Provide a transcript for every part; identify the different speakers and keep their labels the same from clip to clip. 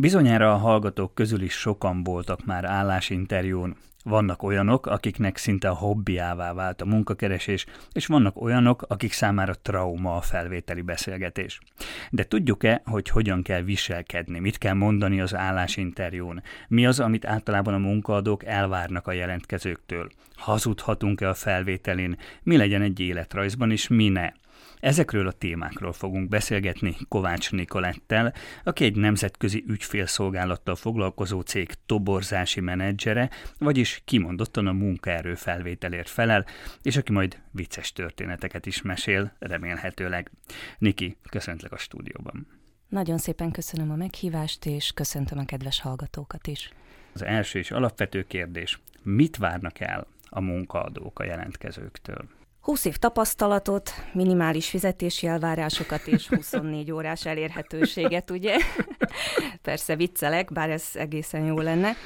Speaker 1: Bizonyára a hallgatók közül is sokan voltak már állásinterjún. Vannak olyanok, akiknek szinte a hobbiává vált a munkakeresés, és vannak olyanok, akik számára trauma a felvételi beszélgetés. De tudjuk-e, hogy hogyan kell viselkedni, mit kell mondani az állásinterjún? Mi az, amit általában a munkaadók elvárnak a jelentkezőktől? Hazudhatunk-e a felvételin? Mi legyen egy életrajzban, és mi ne? Ezekről a témákról fogunk beszélgetni Kovács Nikolettel, aki egy nemzetközi ügyfélszolgálattal foglalkozó cég toborzási menedzsere, vagyis kimondottan a munkaerő felvételért felel, és aki majd vicces történeteket is mesél, remélhetőleg. Niki, köszöntlek a stúdióban.
Speaker 2: Nagyon szépen köszönöm a meghívást, és köszöntöm a kedves hallgatókat is.
Speaker 1: Az első és alapvető kérdés, mit várnak el a munkaadók a jelentkezőktől?
Speaker 2: 20 év tapasztalatot, minimális fizetési elvárásokat és 24 órás elérhetőséget, ugye? Persze viccelek, bár ez egészen jó lenne.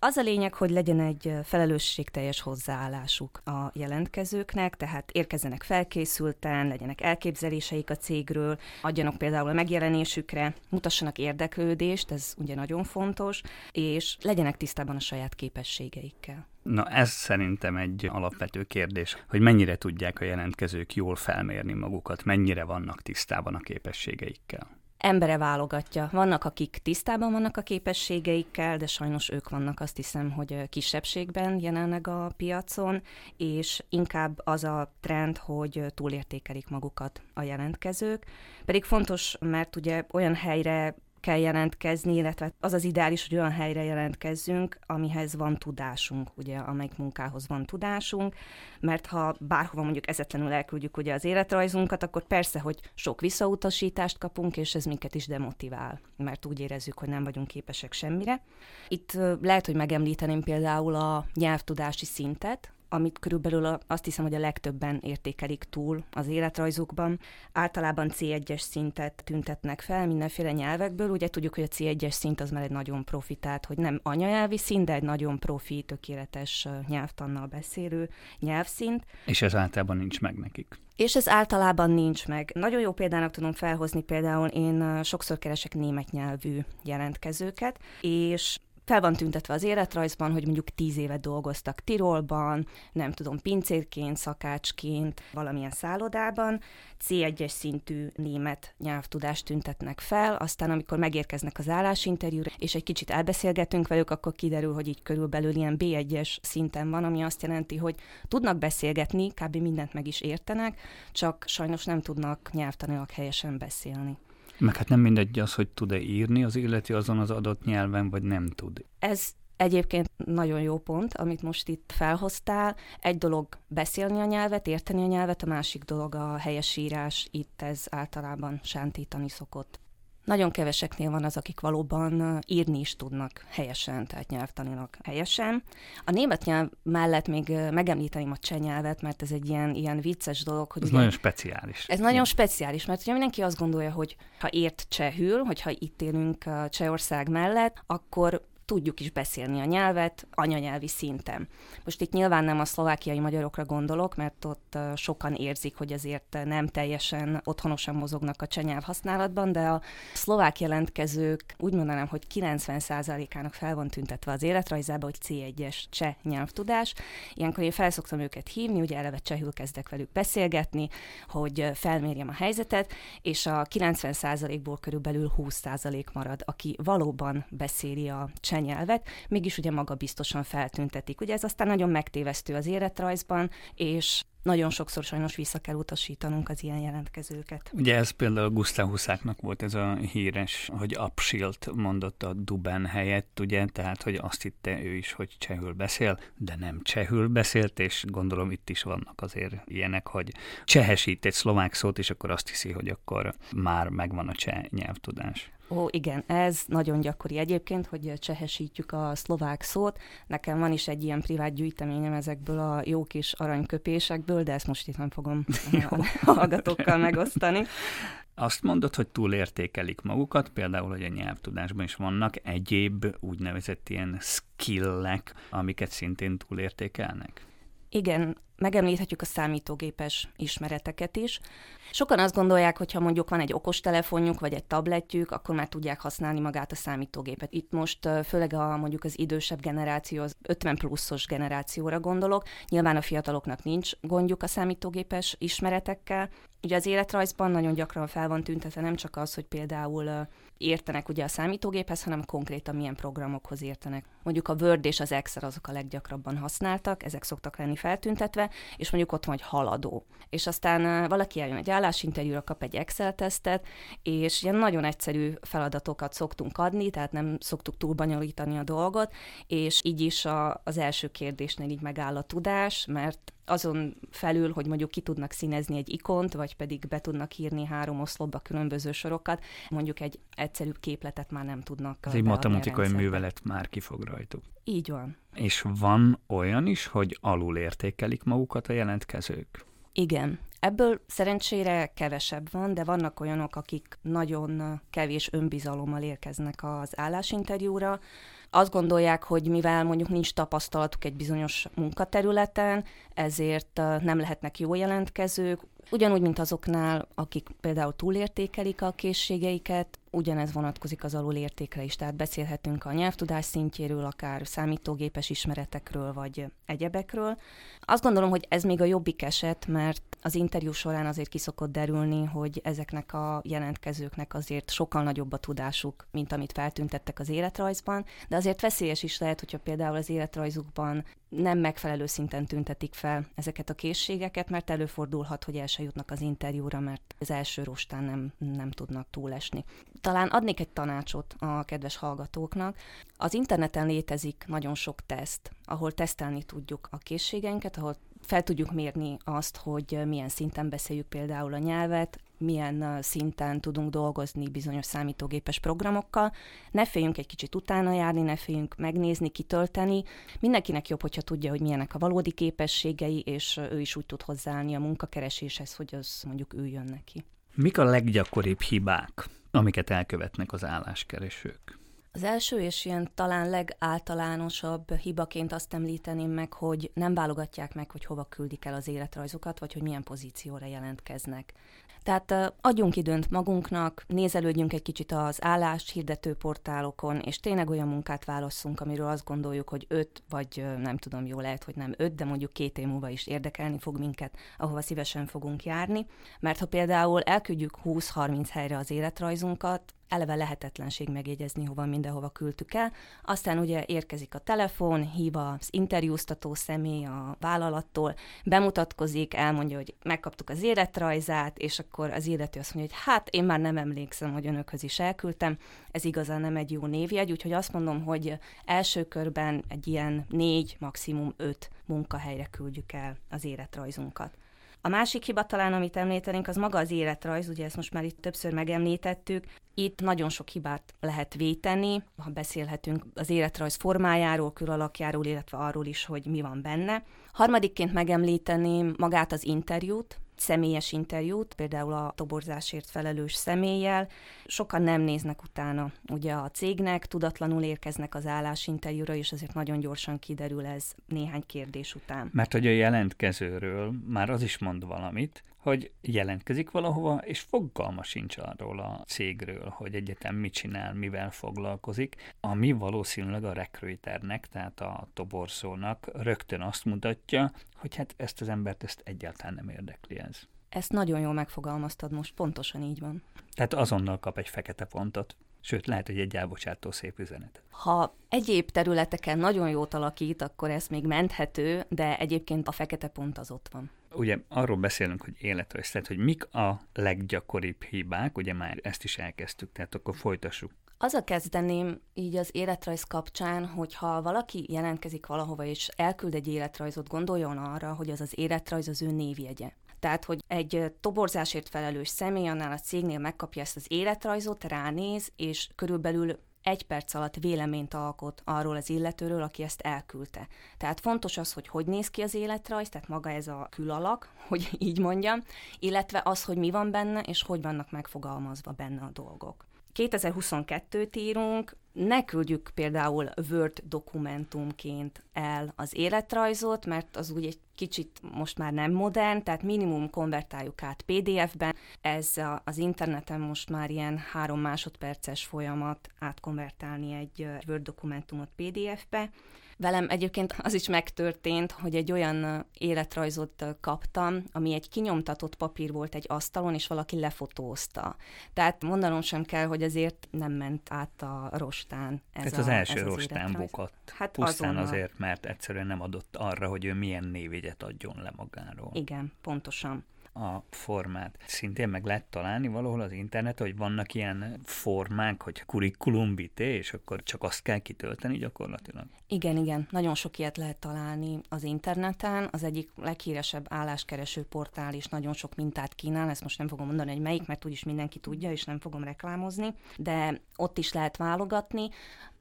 Speaker 2: Az a lényeg, hogy legyen egy felelősségteljes hozzáállásuk a jelentkezőknek, tehát érkezzenek felkészülten, legyenek elképzeléseik a cégről, adjanak például a megjelenésükre, mutassanak érdeklődést, ez ugye nagyon fontos, és legyenek tisztában a saját képességeikkel.
Speaker 1: Na ez szerintem egy alapvető kérdés, hogy mennyire tudják a jelentkezők jól felmérni magukat, mennyire vannak tisztában a képességeikkel
Speaker 2: embere válogatja. Vannak, akik tisztában vannak a képességeikkel, de sajnos ők vannak azt hiszem, hogy kisebbségben jelenleg a piacon, és inkább az a trend, hogy túlértékelik magukat a jelentkezők. Pedig fontos, mert ugye olyan helyre kell jelentkezni, illetve az az ideális, hogy olyan helyre jelentkezzünk, amihez van tudásunk, ugye, amelyik munkához van tudásunk, mert ha bárhova mondjuk ezetlenül elküldjük ugye az életrajzunkat, akkor persze, hogy sok visszautasítást kapunk, és ez minket is demotivál, mert úgy érezzük, hogy nem vagyunk képesek semmire. Itt lehet, hogy megemlíteném például a nyelvtudási szintet, amit körülbelül azt hiszem, hogy a legtöbben értékelik túl az életrajzukban. Általában C1-es szintet tüntetnek fel mindenféle nyelvekből. Ugye tudjuk, hogy a C1-es szint az már egy nagyon profi, tehát hogy nem anyanyelvi szint, de egy nagyon profi, tökéletes nyelvtannal beszélő nyelvszint.
Speaker 1: És ez általában nincs meg nekik.
Speaker 2: És ez általában nincs meg. Nagyon jó példának tudom felhozni például, én sokszor keresek német nyelvű jelentkezőket, és fel van tüntetve az életrajzban, hogy mondjuk tíz évet dolgoztak Tirolban, nem tudom, pincérként, szakácsként, valamilyen szállodában, C1-es szintű német nyelvtudást tüntetnek fel, aztán amikor megérkeznek az állásinterjúra, és egy kicsit elbeszélgetünk velük, akkor kiderül, hogy így körülbelül ilyen B1-es szinten van, ami azt jelenti, hogy tudnak beszélgetni, kb. mindent meg is értenek, csak sajnos nem tudnak nyelvtanilag helyesen beszélni.
Speaker 1: Meg hát nem mindegy az, hogy tud-e írni az illeti azon az adott nyelven, vagy nem tud.
Speaker 2: Ez Egyébként nagyon jó pont, amit most itt felhoztál. Egy dolog beszélni a nyelvet, érteni a nyelvet, a másik dolog a helyesírás. Itt ez általában sántítani szokott. Nagyon keveseknél van az, akik valóban írni is tudnak helyesen, tehát nyelvtanilag helyesen. A német nyelv mellett még megemlíteném a cseh nyelvet, mert ez egy ilyen, ilyen vicces dolog.
Speaker 1: Hogy ez ugye, nagyon speciális.
Speaker 2: Ez nagyon speciális, mert ugye mindenki azt gondolja, hogy ha ért csehül, hogyha itt élünk Csehország mellett, akkor tudjuk is beszélni a nyelvet anyanyelvi szinten. Most itt nyilván nem a szlovákiai magyarokra gondolok, mert ott sokan érzik, hogy azért nem teljesen otthonosan mozognak a cseh nyelv használatban, de a szlovák jelentkezők úgy mondanám, hogy 90%-ának fel van tüntetve az életrajzába, hogy C1-es cseh nyelvtudás. Ilyenkor én felszoktam őket hívni, ugye eleve csehül kezdek velük beszélgetni, hogy felmérjem a helyzetet, és a 90%-ból körülbelül 20% marad, aki valóban beszéli a cseh nyelvet, mégis ugye maga biztosan feltüntetik. Ugye ez aztán nagyon megtévesztő az életrajzban, és nagyon sokszor sajnos vissza kell utasítanunk az ilyen jelentkezőket.
Speaker 1: Ugye ez például Gustav Huszáknak volt ez a híres, hogy upshield mondott a Duben helyett, ugye, tehát hogy azt hitte ő is, hogy csehül beszél, de nem csehül beszélt, és gondolom itt is vannak azért ilyenek, hogy csehesít egy szlovák szót, és akkor azt hiszi, hogy akkor már megvan a cseh nyelvtudás.
Speaker 2: Ó, igen, ez nagyon gyakori egyébként, hogy csehesítjük a szlovák szót. Nekem van is egy ilyen privát gyűjteményem ezekből a jó kis aranyköpésekből, de ezt most itt nem fogom a hallgatókkal megosztani.
Speaker 1: Azt mondod, hogy túlértékelik magukat, például, hogy a nyelvtudásban is vannak egyéb úgynevezett ilyen skillek, amiket szintén túlértékelnek?
Speaker 2: Igen, Megemlíthetjük a számítógépes ismereteket is. Sokan azt gondolják, hogy ha mondjuk van egy okostelefonjuk vagy egy tabletjük, akkor már tudják használni magát a számítógépet. Itt most főleg a mondjuk az idősebb generáció, az 50 pluszos generációra gondolok. Nyilván a fiataloknak nincs gondjuk a számítógépes ismeretekkel. Ugye az életrajzban nagyon gyakran fel van tüntetve nem csak az, hogy például értenek ugye a számítógéphez, hanem konkrétan milyen programokhoz értenek. Mondjuk a Word és az Excel azok a leggyakrabban használtak, ezek szoktak lenni feltüntetve, és mondjuk ott van egy haladó. És aztán valaki eljön egy állásinterjúra, kap egy Excel-tesztet, és ilyen nagyon egyszerű feladatokat szoktunk adni, tehát nem szoktuk túl a dolgot, és így is a, az első kérdésnél így megáll a tudás, mert azon felül, hogy mondjuk ki tudnak színezni egy ikont, vagy pedig be tudnak írni három oszlopba különböző sorokat, mondjuk egy egyszerűbb képletet már nem tudnak.
Speaker 1: Ez egy matematikai művelet már kifog rajtuk.
Speaker 2: Így van.
Speaker 1: És van olyan is, hogy alul értékelik magukat a jelentkezők?
Speaker 2: Igen. Ebből szerencsére kevesebb van, de vannak olyanok, akik nagyon kevés önbizalommal érkeznek az állásinterjúra, azt gondolják, hogy mivel mondjuk nincs tapasztalatuk egy bizonyos munkaterületen, ezért nem lehetnek jó jelentkezők, ugyanúgy, mint azoknál, akik például túlértékelik a készségeiket, ugyanez vonatkozik az alulértékre is, tehát beszélhetünk a nyelvtudás szintjéről, akár számítógépes ismeretekről, vagy egyebekről. Azt gondolom, hogy ez még a jobbik eset, mert az interjú során azért kiszokott derülni, hogy ezeknek a jelentkezőknek azért sokkal nagyobb a tudásuk, mint amit feltüntettek az életrajzban, de azért veszélyes is lehet, hogyha például az életrajzukban nem megfelelő szinten tüntetik fel ezeket a készségeket, mert előfordulhat, hogy el se jutnak az interjúra, mert az első rostán nem, nem tudnak túlesni. Talán adnék egy tanácsot a kedves hallgatóknak. Az interneten létezik nagyon sok teszt, ahol tesztelni tudjuk a készségeinket, ahol fel tudjuk mérni azt, hogy milyen szinten beszéljük például a nyelvet, milyen szinten tudunk dolgozni bizonyos számítógépes programokkal. Ne féljünk egy kicsit utána járni, ne féljünk megnézni, kitölteni. Mindenkinek jobb, hogyha tudja, hogy milyenek a valódi képességei, és ő is úgy tud hozzáállni a munkakereséshez, hogy az mondjuk üljön neki.
Speaker 1: Mik a leggyakoribb hibák, amiket elkövetnek az álláskeresők?
Speaker 2: Az első és ilyen talán legáltalánosabb hibaként azt említeném meg, hogy nem válogatják meg, hogy hova küldik el az életrajzokat, vagy hogy milyen pozícióra jelentkeznek. Tehát adjunk időnt magunknak, nézelődjünk egy kicsit az állás hirdető portálokon, és tényleg olyan munkát válasszunk, amiről azt gondoljuk, hogy öt, vagy nem tudom, jó lehet, hogy nem öt, de mondjuk két év múlva is érdekelni fog minket, ahova szívesen fogunk járni. Mert ha például elküldjük 20-30 helyre az életrajzunkat, eleve lehetetlenség megjegyezni, hova mindenhova küldtük el. Aztán ugye érkezik a telefon, hív az interjúztató személy a vállalattól, bemutatkozik, elmondja, hogy megkaptuk az életrajzát, és akkor az illető azt mondja, hogy hát én már nem emlékszem, hogy önökhöz is elküldtem. Ez igazán nem egy jó névjegy, úgyhogy azt mondom, hogy első körben egy ilyen négy, maximum öt munkahelyre küldjük el az életrajzunkat. A másik hiba talán, amit említenénk, az maga az életrajz, ugye ezt most már itt többször megemlítettük. Itt nagyon sok hibát lehet véteni, ha beszélhetünk az életrajz formájáról, külalakjáról, illetve arról is, hogy mi van benne. Harmadikként megemlíteném magát az interjút, személyes interjút, például a toborzásért felelős személlyel. Sokan nem néznek utána ugye a cégnek, tudatlanul érkeznek az állásinterjúra, és ezért nagyon gyorsan kiderül ez néhány kérdés után.
Speaker 1: Mert hogy a jelentkezőről már az is mond valamit, hogy jelentkezik valahova, és fogalma sincs arról a cégről, hogy egyetem mit csinál, mivel foglalkozik, ami valószínűleg a recruiternek, tehát a toborzónak rögtön azt mutatja, hogy hát ezt az embert ezt egyáltalán nem érdekli ez.
Speaker 2: Ezt nagyon jól megfogalmaztad most, pontosan így van.
Speaker 1: Tehát azonnal kap egy fekete pontot. Sőt, lehet, hogy egy elbocsátó szép üzenet.
Speaker 2: Ha egyéb területeken nagyon jót alakít, akkor ez még menthető, de egyébként a fekete pont az ott van.
Speaker 1: Ugye arról beszélünk, hogy életrajz, tehát hogy mik a leggyakoribb hibák, ugye már ezt is elkezdtük, tehát akkor folytassuk.
Speaker 2: Az a kezdeném így az életrajz kapcsán, hogyha valaki jelentkezik valahova és elküld egy életrajzot, gondoljon arra, hogy az az életrajz az ő névjegye. Tehát, hogy egy toborzásért felelős személy annál a cégnél megkapja ezt az életrajzot, ránéz, és körülbelül egy perc alatt véleményt alkot arról az illetőről, aki ezt elküldte. Tehát fontos az, hogy hogy néz ki az életrajz, tehát maga ez a külalak, hogy így mondjam, illetve az, hogy mi van benne, és hogy vannak megfogalmazva benne a dolgok. 2022-t írunk, ne küldjük például Word dokumentumként el az életrajzot, mert az úgy egy kicsit most már nem modern, tehát minimum konvertáljuk át PDF-ben. Ez az interneten most már ilyen három másodperces folyamat átkonvertálni egy Word dokumentumot PDF-be. Velem egyébként az is megtörtént, hogy egy olyan életrajzot kaptam, ami egy kinyomtatott papír volt egy asztalon, és valaki lefotózta. Tehát mondanom sem kell, hogy azért nem ment át a rostán.
Speaker 1: Ez Tehát a, az első ez rostán bukott. Hát Pusztán azonnal. azért, mert egyszerűen nem adott arra, hogy ő milyen névjegyet adjon le magáról.
Speaker 2: Igen, pontosan
Speaker 1: a formát. Szintén meg lehet találni valahol az internet, hogy vannak ilyen formák, hogy curriculum vitae, és akkor csak azt kell kitölteni gyakorlatilag.
Speaker 2: Igen, igen, nagyon sok ilyet lehet találni az interneten. Az egyik leghíresebb álláskereső portál is nagyon sok mintát kínál, ezt most nem fogom mondani, hogy melyik, mert úgyis mindenki tudja, és nem fogom reklámozni, de ott is lehet válogatni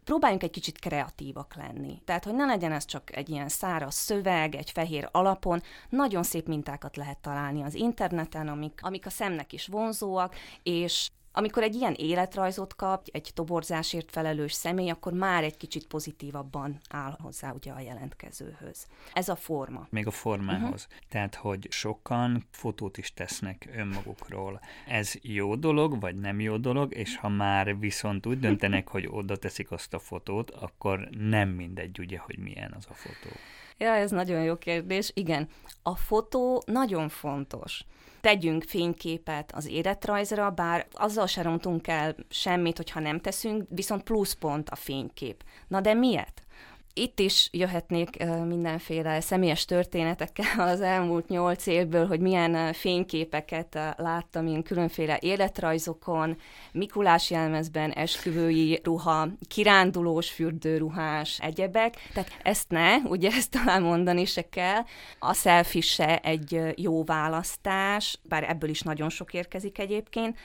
Speaker 2: próbáljunk egy kicsit kreatívak lenni. Tehát, hogy ne legyen ez csak egy ilyen száraz szöveg, egy fehér alapon, nagyon szép mintákat lehet találni az interneten, amik, amik a szemnek is vonzóak, és amikor egy ilyen életrajzot kap, egy toborzásért felelős személy, akkor már egy kicsit pozitívabban áll hozzá ugye a jelentkezőhöz. Ez a forma.
Speaker 1: Még a formához. Uh-huh. Tehát, hogy sokan fotót is tesznek önmagukról. Ez jó dolog, vagy nem jó dolog, és ha már viszont úgy döntenek, hogy oda teszik azt a fotót, akkor nem mindegy ugye, hogy milyen az a fotó.
Speaker 2: Ja, ez nagyon jó kérdés. Igen, a fotó nagyon fontos tegyünk fényképet az életrajzra, bár azzal se rontunk el semmit, hogyha nem teszünk, viszont pluszpont a fénykép. Na de miért? Itt is jöhetnék mindenféle személyes történetekkel az elmúlt nyolc évből, hogy milyen fényképeket láttam én különféle életrajzokon, Mikulás jelmezben, esküvői ruha, kirándulós fürdőruhás, egyebek. Tehát ezt ne, ugye ezt talán mondani se kell. A selfie se egy jó választás, bár ebből is nagyon sok érkezik egyébként.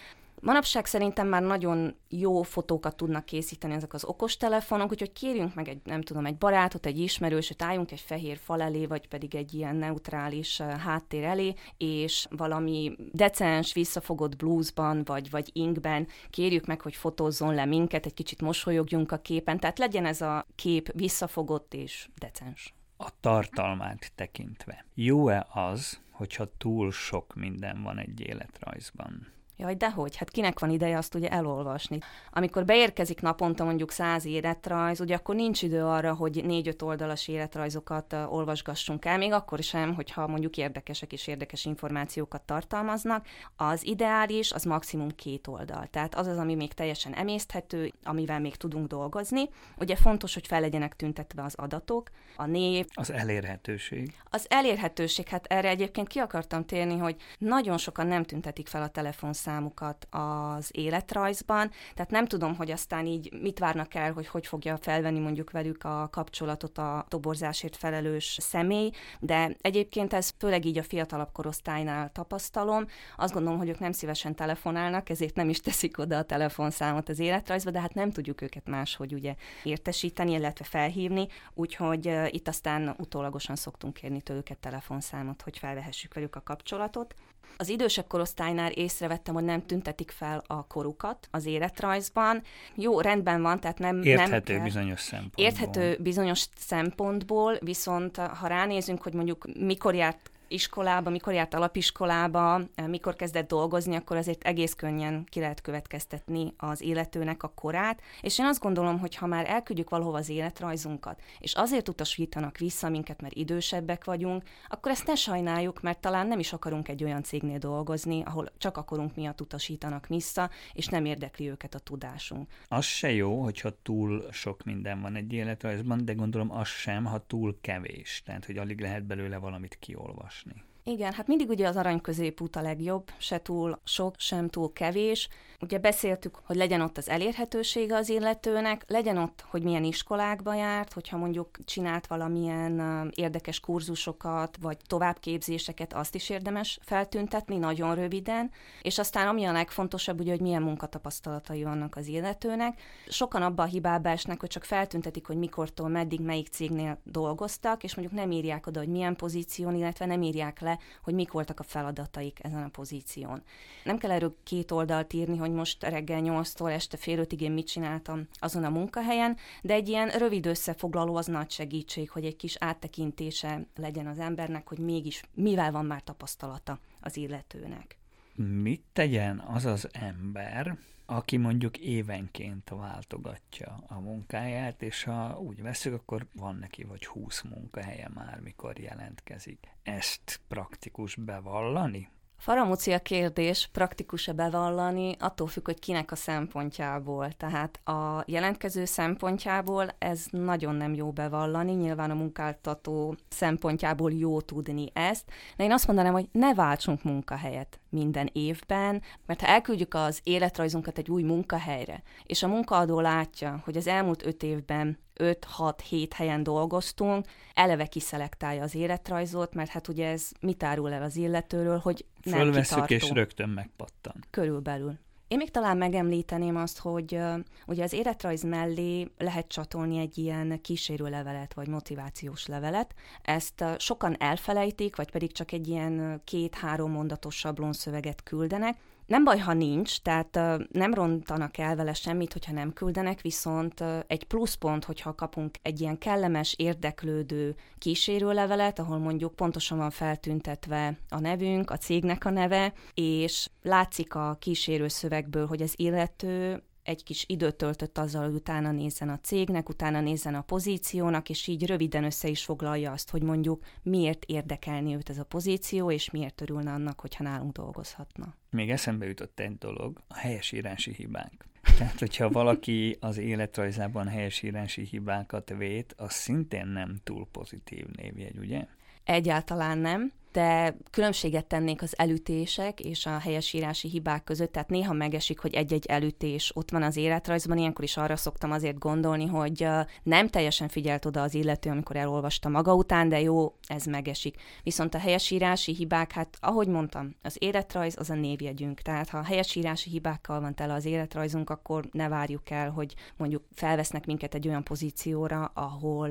Speaker 2: Manapság szerintem már nagyon jó fotókat tudnak készíteni ezek az okostelefonok, úgyhogy kérjünk meg egy, nem tudom, egy barátot, egy ismerősöt, álljunk egy fehér fal elé, vagy pedig egy ilyen neutrális háttér elé, és valami decens, visszafogott bluesban, vagy, vagy inkben kérjük meg, hogy fotózzon le minket, egy kicsit mosolyogjunk a képen, tehát legyen ez a kép visszafogott és decens.
Speaker 1: A tartalmát tekintve. Jó-e az, hogyha túl sok minden van egy életrajzban?
Speaker 2: Jaj, dehogy, hát kinek van ideje azt ugye elolvasni. Amikor beérkezik naponta mondjuk száz életrajz, ugye akkor nincs idő arra, hogy négy-öt oldalas életrajzokat olvasgassunk el, még akkor sem, hogyha mondjuk érdekesek és érdekes információkat tartalmaznak. Az ideális, az maximum két oldal. Tehát az az, ami még teljesen emészthető, amivel még tudunk dolgozni. Ugye fontos, hogy fel legyenek tüntetve az adatok, a név.
Speaker 1: Az elérhetőség.
Speaker 2: Az elérhetőség, hát erre egyébként ki akartam térni, hogy nagyon sokan nem tüntetik fel a telefonszámot számukat az életrajzban, tehát nem tudom, hogy aztán így mit várnak el, hogy hogy fogja felvenni mondjuk velük a kapcsolatot a toborzásért felelős személy, de egyébként ez főleg így a fiatalabb korosztálynál tapasztalom. Azt gondolom, hogy ők nem szívesen telefonálnak, ezért nem is teszik oda a telefonszámot az életrajzba, de hát nem tudjuk őket máshogy ugye értesíteni, illetve felhívni, úgyhogy itt aztán utólagosan szoktunk kérni tőlük telefonszámot, hogy felvehessük velük a kapcsolatot. Az idősebb korosztálynál észrevettem, hogy nem tüntetik fel a korukat az életrajzban. Jó, rendben van, tehát nem...
Speaker 1: Érthető
Speaker 2: nem
Speaker 1: bizonyos szempontból.
Speaker 2: Érthető bizonyos szempontból, viszont ha ránézünk, hogy mondjuk mikor járt iskolába, mikor járt alapiskolába, eh, mikor kezdett dolgozni, akkor azért egész könnyen ki lehet következtetni az életőnek a korát. És én azt gondolom, hogy ha már elküldjük valahova az életrajzunkat, és azért utasítanak vissza minket, mert idősebbek vagyunk, akkor ezt ne sajnáljuk, mert talán nem is akarunk egy olyan cégnél dolgozni, ahol csak akarunk miatt utasítanak vissza, és nem érdekli őket a tudásunk.
Speaker 1: Az se jó, hogyha túl sok minden van egy életrajzban, de gondolom az sem, ha túl kevés. Tehát, hogy alig lehet belőle valamit kiolvasni listening.
Speaker 2: Igen, hát mindig ugye az arany középút a legjobb, se túl sok, sem túl kevés. Ugye beszéltük, hogy legyen ott az elérhetősége az illetőnek, legyen ott, hogy milyen iskolákba járt, hogyha mondjuk csinált valamilyen érdekes kurzusokat, vagy továbbképzéseket, azt is érdemes feltüntetni nagyon röviden, és aztán ami a legfontosabb, ugye, hogy milyen munkatapasztalatai vannak az illetőnek. Sokan abba a hibába esnek, hogy csak feltüntetik, hogy mikortól meddig melyik cégnél dolgoztak, és mondjuk nem írják oda, hogy milyen pozíción, illetve nem írják le, le, hogy mik voltak a feladataik ezen a pozíción. Nem kell erről két oldalt írni, hogy most reggel 8-tól este fél ötig én mit csináltam azon a munkahelyen, de egy ilyen rövid összefoglaló az nagy segítség, hogy egy kis áttekintése legyen az embernek, hogy mégis mivel van már tapasztalata az illetőnek.
Speaker 1: Mit tegyen az az ember, aki mondjuk évenként váltogatja a munkáját, és ha úgy veszük, akkor van neki vagy 20 munkahelye már, mikor jelentkezik. Ezt praktikus bevallani?
Speaker 2: Faramúci a kérdés, praktikus-e bevallani, attól függ, hogy kinek a szempontjából. Tehát a jelentkező szempontjából ez nagyon nem jó bevallani, nyilván a munkáltató szempontjából jó tudni ezt, de én azt mondanám, hogy ne váltsunk munkahelyet minden évben, mert ha elküldjük az életrajzunkat egy új munkahelyre, és a munkaadó látja, hogy az elmúlt öt évben 5-6-7 helyen dolgoztunk, eleve kiszelektálja az életrajzot, mert hát ugye ez mit árul el az illetőről, hogy nem
Speaker 1: Fölveszük és rögtön megpattan.
Speaker 2: Körülbelül. Én még talán megemlíteném azt, hogy ugye az életrajz mellé lehet csatolni egy ilyen kísérőlevelet, vagy motivációs levelet. Ezt sokan elfelejtik, vagy pedig csak egy ilyen két-három mondatos sablonszöveget küldenek, nem baj, ha nincs, tehát nem rontanak el vele semmit, hogyha nem küldenek, viszont egy pluszpont, hogyha kapunk egy ilyen kellemes, érdeklődő kísérőlevelet, ahol mondjuk pontosan van feltüntetve a nevünk, a cégnek a neve, és látszik a kísérő szövegből, hogy az illető egy kis időt töltött azzal, hogy utána nézzen a cégnek, utána nézzen a pozíciónak, és így röviden össze is foglalja azt, hogy mondjuk miért érdekelni őt ez a pozíció, és miért örülne annak, hogyha nálunk dolgozhatna.
Speaker 1: Még eszembe jutott egy dolog, a helyesírási hibánk. Tehát, hogyha valaki az életrajzában helyesírási hibákat vét, az szintén nem túl pozitív névjegy, ugye?
Speaker 2: Egyáltalán nem de különbséget tennék az elütések és a helyesírási hibák között, tehát néha megesik, hogy egy-egy elütés ott van az életrajzban, ilyenkor is arra szoktam azért gondolni, hogy nem teljesen figyelt oda az illető, amikor elolvasta maga után, de jó, ez megesik. Viszont a helyesírási hibák, hát ahogy mondtam, az életrajz az a névjegyünk, tehát ha a helyesírási hibákkal van tele az életrajzunk, akkor ne várjuk el, hogy mondjuk felvesznek minket egy olyan pozícióra, ahol...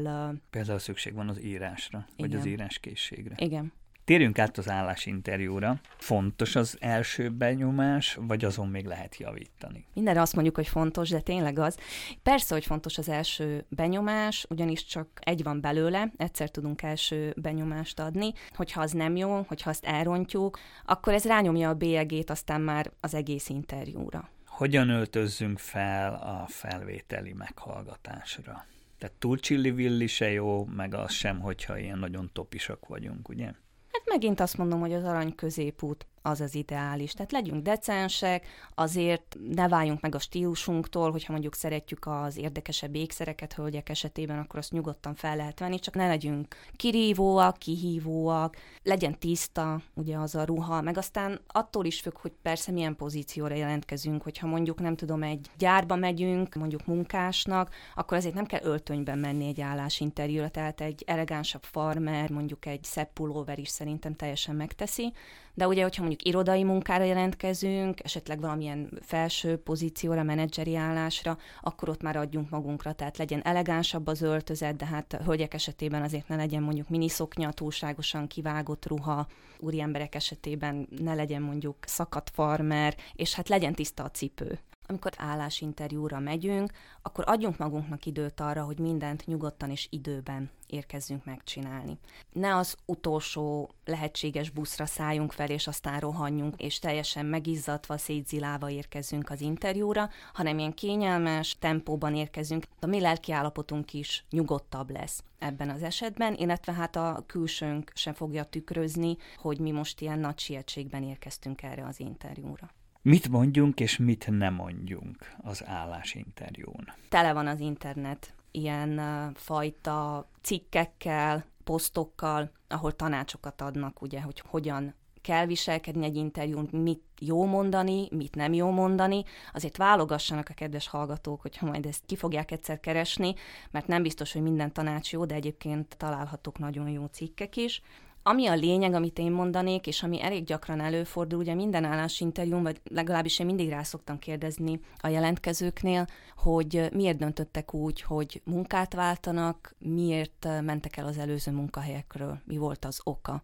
Speaker 1: Például szükség van az írásra, igen. vagy az íráskészségre.
Speaker 2: Igen.
Speaker 1: Térjünk át az állásinterjúra. Fontos az első benyomás, vagy azon még lehet javítani?
Speaker 2: Mindenre azt mondjuk, hogy fontos, de tényleg az. Persze, hogy fontos az első benyomás, ugyanis csak egy van belőle, egyszer tudunk első benyomást adni. Hogyha az nem jó, hogyha azt elrontjuk, akkor ez rányomja a bélyegét aztán már az egész interjúra.
Speaker 1: Hogyan öltözzünk fel a felvételi meghallgatásra? Tehát túl csillivilli se jó, meg az sem, hogyha ilyen nagyon topisak vagyunk, ugye?
Speaker 2: Hát megint azt mondom, hogy az arany középút az az ideális. Tehát legyünk decensek, azért ne váljunk meg a stílusunktól, hogyha mondjuk szeretjük az érdekesebb ékszereket hölgyek esetében, akkor azt nyugodtan fel lehet venni, csak ne legyünk kirívóak, kihívóak, legyen tiszta ugye az a ruha, meg aztán attól is függ, hogy persze milyen pozícióra jelentkezünk, hogyha mondjuk nem tudom, egy gyárba megyünk, mondjuk munkásnak, akkor azért nem kell öltönyben menni egy állásinterjúra, tehát egy elegánsabb farmer, mondjuk egy szebb pulóver is szerintem teljesen megteszi, de ugye, hogyha mondjuk irodai munkára jelentkezünk, esetleg valamilyen felső pozícióra, menedzseri állásra, akkor ott már adjunk magunkra, tehát legyen elegánsabb az öltözet, de hát hölgyek esetében azért ne legyen mondjuk miniszoknya, túlságosan kivágott ruha, úri emberek esetében ne legyen mondjuk szakadt farmer, és hát legyen tiszta a cipő amikor állásinterjúra megyünk, akkor adjunk magunknak időt arra, hogy mindent nyugodtan és időben érkezzünk megcsinálni. Ne az utolsó lehetséges buszra szálljunk fel, és aztán rohanjunk, és teljesen megizzadva, szétzilálva érkezünk az interjúra, hanem ilyen kényelmes tempóban érkezünk. A mi lelkiállapotunk is nyugodtabb lesz ebben az esetben, illetve hát a külsőnk sem fogja tükrözni, hogy mi most ilyen nagy sietségben érkeztünk erre az interjúra.
Speaker 1: Mit mondjunk és mit nem mondjunk az állásinterjún?
Speaker 2: Tele van az internet ilyen fajta cikkekkel, posztokkal, ahol tanácsokat adnak, ugye, hogy hogyan kell viselkedni egy interjún, mit jó mondani, mit nem jó mondani. Azért válogassanak a kedves hallgatók, hogyha majd ezt ki fogják egyszer keresni, mert nem biztos, hogy minden tanács jó, de egyébként találhatok nagyon jó cikkek is. Ami a lényeg, amit én mondanék, és ami elég gyakran előfordul, ugye minden állásinterjún, vagy legalábbis én mindig rá szoktam kérdezni a jelentkezőknél, hogy miért döntöttek úgy, hogy munkát váltanak, miért mentek el az előző munkahelyekről, mi volt az oka.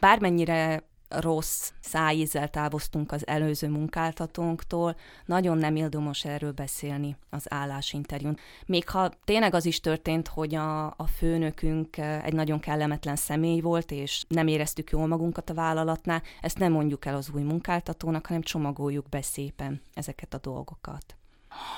Speaker 2: Bármennyire rossz szájízzel távoztunk az előző munkáltatónktól, nagyon nem ildomos erről beszélni az állásinterjún. Még ha tényleg az is történt, hogy a, a főnökünk egy nagyon kellemetlen személy volt, és nem éreztük jól magunkat a vállalatnál, ezt nem mondjuk el az új munkáltatónak, hanem csomagoljuk be szépen ezeket a dolgokat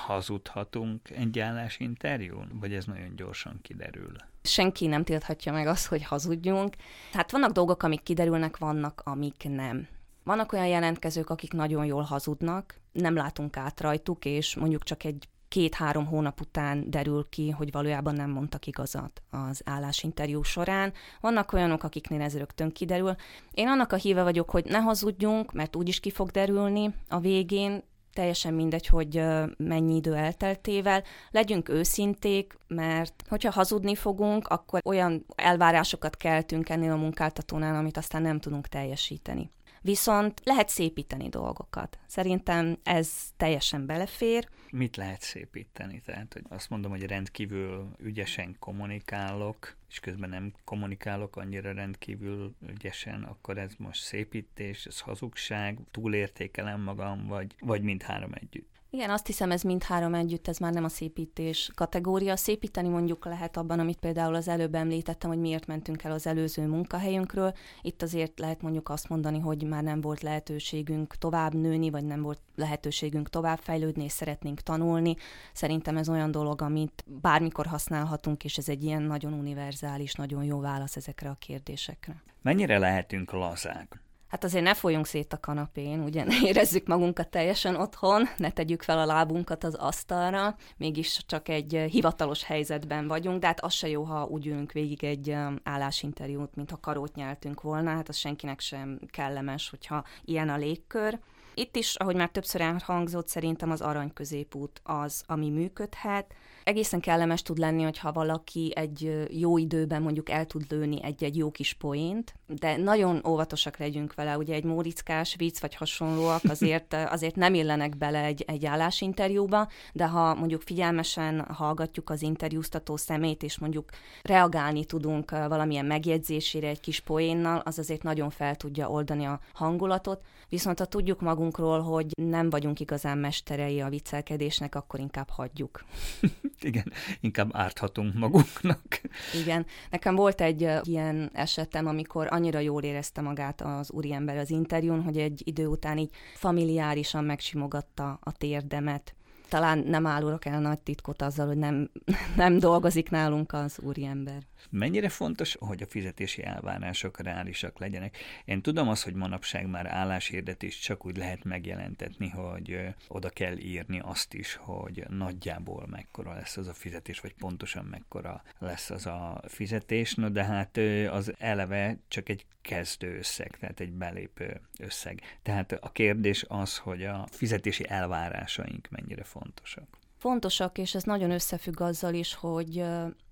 Speaker 1: hazudhatunk egy állásinterjún, vagy ez nagyon gyorsan kiderül?
Speaker 2: Senki nem tilthatja meg azt, hogy hazudjunk. Tehát vannak dolgok, amik kiderülnek, vannak, amik nem. Vannak olyan jelentkezők, akik nagyon jól hazudnak, nem látunk át rajtuk, és mondjuk csak egy két-három hónap után derül ki, hogy valójában nem mondtak igazat az állásinterjú során. Vannak olyanok, akiknél ez rögtön kiderül. Én annak a híve vagyok, hogy ne hazudjunk, mert úgyis ki fog derülni a végén, teljesen mindegy, hogy mennyi idő elteltével. Legyünk őszinték, mert hogyha hazudni fogunk, akkor olyan elvárásokat keltünk ennél a munkáltatónál, amit aztán nem tudunk teljesíteni. Viszont lehet szépíteni dolgokat. Szerintem ez teljesen belefér.
Speaker 1: Mit lehet szépíteni? Tehát, hogy azt mondom, hogy rendkívül ügyesen kommunikálok, és közben nem kommunikálok annyira rendkívül ügyesen, akkor ez most szépítés, ez hazugság, túlértékelem magam, vagy, vagy mindhárom együtt.
Speaker 2: Igen, azt hiszem, ez mindhárom együtt, ez már nem a szépítés kategória. Szépíteni mondjuk lehet abban, amit például az előbb említettem, hogy miért mentünk el az előző munkahelyünkről. Itt azért lehet mondjuk azt mondani, hogy már nem volt lehetőségünk tovább nőni, vagy nem volt lehetőségünk tovább fejlődni, és szeretnénk tanulni. Szerintem ez olyan dolog, amit bármikor használhatunk, és ez egy ilyen nagyon univerzális, nagyon jó válasz ezekre a kérdésekre.
Speaker 1: Mennyire lehetünk lazák?
Speaker 2: Hát azért ne folyjunk szét a kanapén, ugye ne érezzük magunkat teljesen otthon, ne tegyük fel a lábunkat az asztalra, mégis csak egy hivatalos helyzetben vagyunk, de hát az se jó, ha úgy ülünk végig egy eh, állásinterjút, mint ha karót nyeltünk volna, hát az senkinek sem kellemes, hogyha ilyen a légkör. Itt is, ahogy már többször elhangzott, szerintem az arany középút az, ami működhet, egészen kellemes tud lenni, hogyha valaki egy jó időben mondjuk el tud lőni egy-egy jó kis poént, de nagyon óvatosak legyünk vele, ugye egy mórickás vicc vagy hasonlóak azért, azért nem illenek bele egy, egy állásinterjúba, de ha mondjuk figyelmesen hallgatjuk az interjúztató szemét, és mondjuk reagálni tudunk valamilyen megjegyzésére egy kis poénnal, az azért nagyon fel tudja oldani a hangulatot, viszont ha tudjuk magunkról, hogy nem vagyunk igazán mesterei a viccelkedésnek, akkor inkább hagyjuk.
Speaker 1: igen, inkább árthatunk magunknak.
Speaker 2: Igen, nekem volt egy ilyen esetem, amikor annyira jól érezte magát az úriember az interjún, hogy egy idő után így familiárisan megsimogatta a térdemet, talán nem árulok el nagy titkot azzal, hogy nem, nem dolgozik nálunk az úriember.
Speaker 1: Mennyire fontos, hogy a fizetési elvárások reálisak legyenek? Én tudom azt, hogy manapság már álláshirdetést csak úgy lehet megjelentetni, hogy oda kell írni azt is, hogy nagyjából mekkora lesz az a fizetés, vagy pontosan mekkora lesz az a fizetés, no de hát az eleve csak egy kezdő összeg, tehát egy belépő összeg. Tehát a kérdés az, hogy a fizetési elvárásaink mennyire fontosak.
Speaker 2: Fontosak, és ez nagyon összefügg azzal is, hogy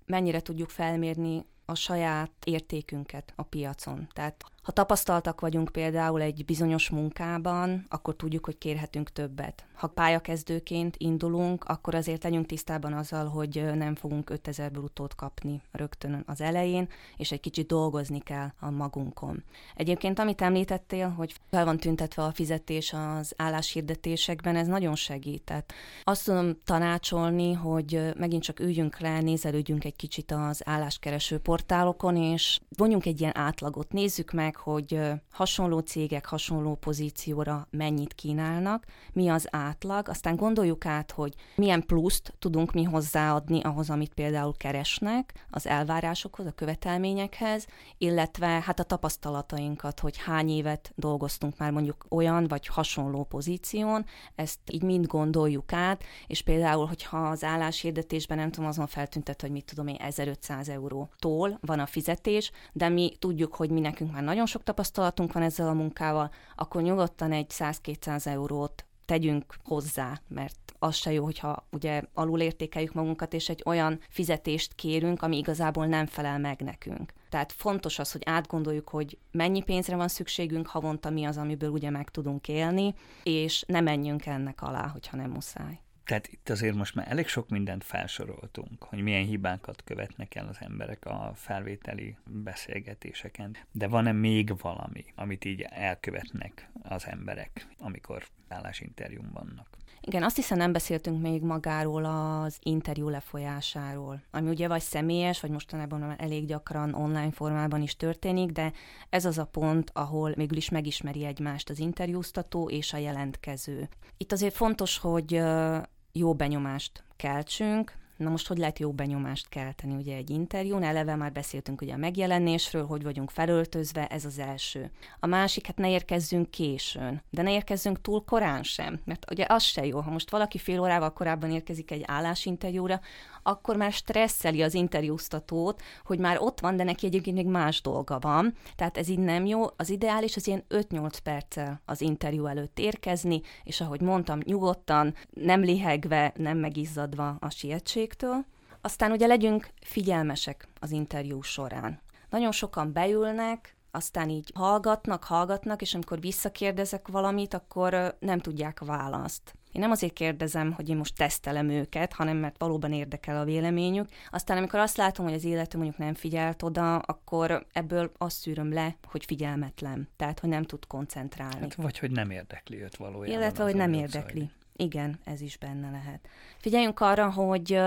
Speaker 2: mennyire tudjuk felmérni a saját értékünket a piacon. Tehát ha tapasztaltak vagyunk például egy bizonyos munkában, akkor tudjuk, hogy kérhetünk többet. Ha pályakezdőként indulunk, akkor azért legyünk tisztában azzal, hogy nem fogunk 5000 brutót kapni rögtön az elején, és egy kicsit dolgozni kell a magunkon. Egyébként, amit említettél, hogy fel van tüntetve a fizetés az álláshirdetésekben, ez nagyon segít. Tehát azt tudom tanácsolni, hogy megint csak üljünk le, nézelődjünk egy kicsit az álláskereső portálokon, és vonjunk egy ilyen átlagot, nézzük meg, hogy hasonló cégek hasonló pozícióra mennyit kínálnak, mi az átlag, aztán gondoljuk át, hogy milyen pluszt tudunk mi hozzáadni ahhoz, amit például keresnek, az elvárásokhoz, a követelményekhez, illetve hát a tapasztalatainkat, hogy hány évet dolgoztunk már mondjuk olyan vagy hasonló pozíción, ezt így mind gondoljuk át, és például, hogyha az álláshirdetésben nem tudom, azon feltüntet, hogy mit tudom én, 1500 eurótól van a fizetés, de mi tudjuk, hogy mi nekünk már nagyon sok tapasztalatunk van ezzel a munkával, akkor nyugodtan egy 100-200 eurót tegyünk hozzá, mert az se jó, hogyha ugye alulértékeljük magunkat, és egy olyan fizetést kérünk, ami igazából nem felel meg nekünk. Tehát fontos az, hogy átgondoljuk, hogy mennyi pénzre van szükségünk havonta, mi az, amiből ugye meg tudunk élni, és ne menjünk ennek alá, hogyha nem muszáj.
Speaker 1: Tehát itt azért most már elég sok mindent felsoroltunk, hogy milyen hibákat követnek el az emberek a felvételi beszélgetéseken. De van-e még valami, amit így elkövetnek az emberek, amikor állásinterjún vannak?
Speaker 2: Igen, azt hiszem nem beszéltünk még magáról az interjú lefolyásáról, ami ugye vagy személyes, vagy mostanában elég gyakran online formában is történik, de ez az a pont, ahol mégis is megismeri egymást az interjúztató és a jelentkező. Itt azért fontos, hogy jó benyomást keltsünk, Na most hogy lehet jó benyomást kelteni ugye egy interjún? Eleve már beszéltünk ugye a megjelenésről, hogy vagyunk felöltözve, ez az első. A másik, hát ne érkezzünk későn, de ne érkezzünk túl korán sem, mert ugye az se jó, ha most valaki fél órával korábban érkezik egy állásinterjúra, akkor már stresszeli az interjúztatót, hogy már ott van, de neki egyébként még más dolga van. Tehát ez így nem jó. Az ideális az ilyen 5-8 perccel az interjú előtt érkezni, és ahogy mondtam, nyugodtan, nem lihegve, nem megizzadva a sietségtől. Aztán ugye legyünk figyelmesek az interjú során. Nagyon sokan beülnek, aztán így hallgatnak, hallgatnak, és amikor visszakérdezek valamit, akkor nem tudják a választ. Én nem azért kérdezem, hogy én most tesztelem őket, hanem mert valóban érdekel a véleményük. Aztán amikor azt látom, hogy az illető mondjuk nem figyelt oda, akkor ebből azt szűröm le, hogy figyelmetlen, tehát hogy nem tud koncentrálni. Hát,
Speaker 1: vagy hogy nem érdekli őt valójában.
Speaker 2: Illetve, hogy nem érdekli. Zajlik. Igen, ez is benne lehet. Figyeljünk arra, hogy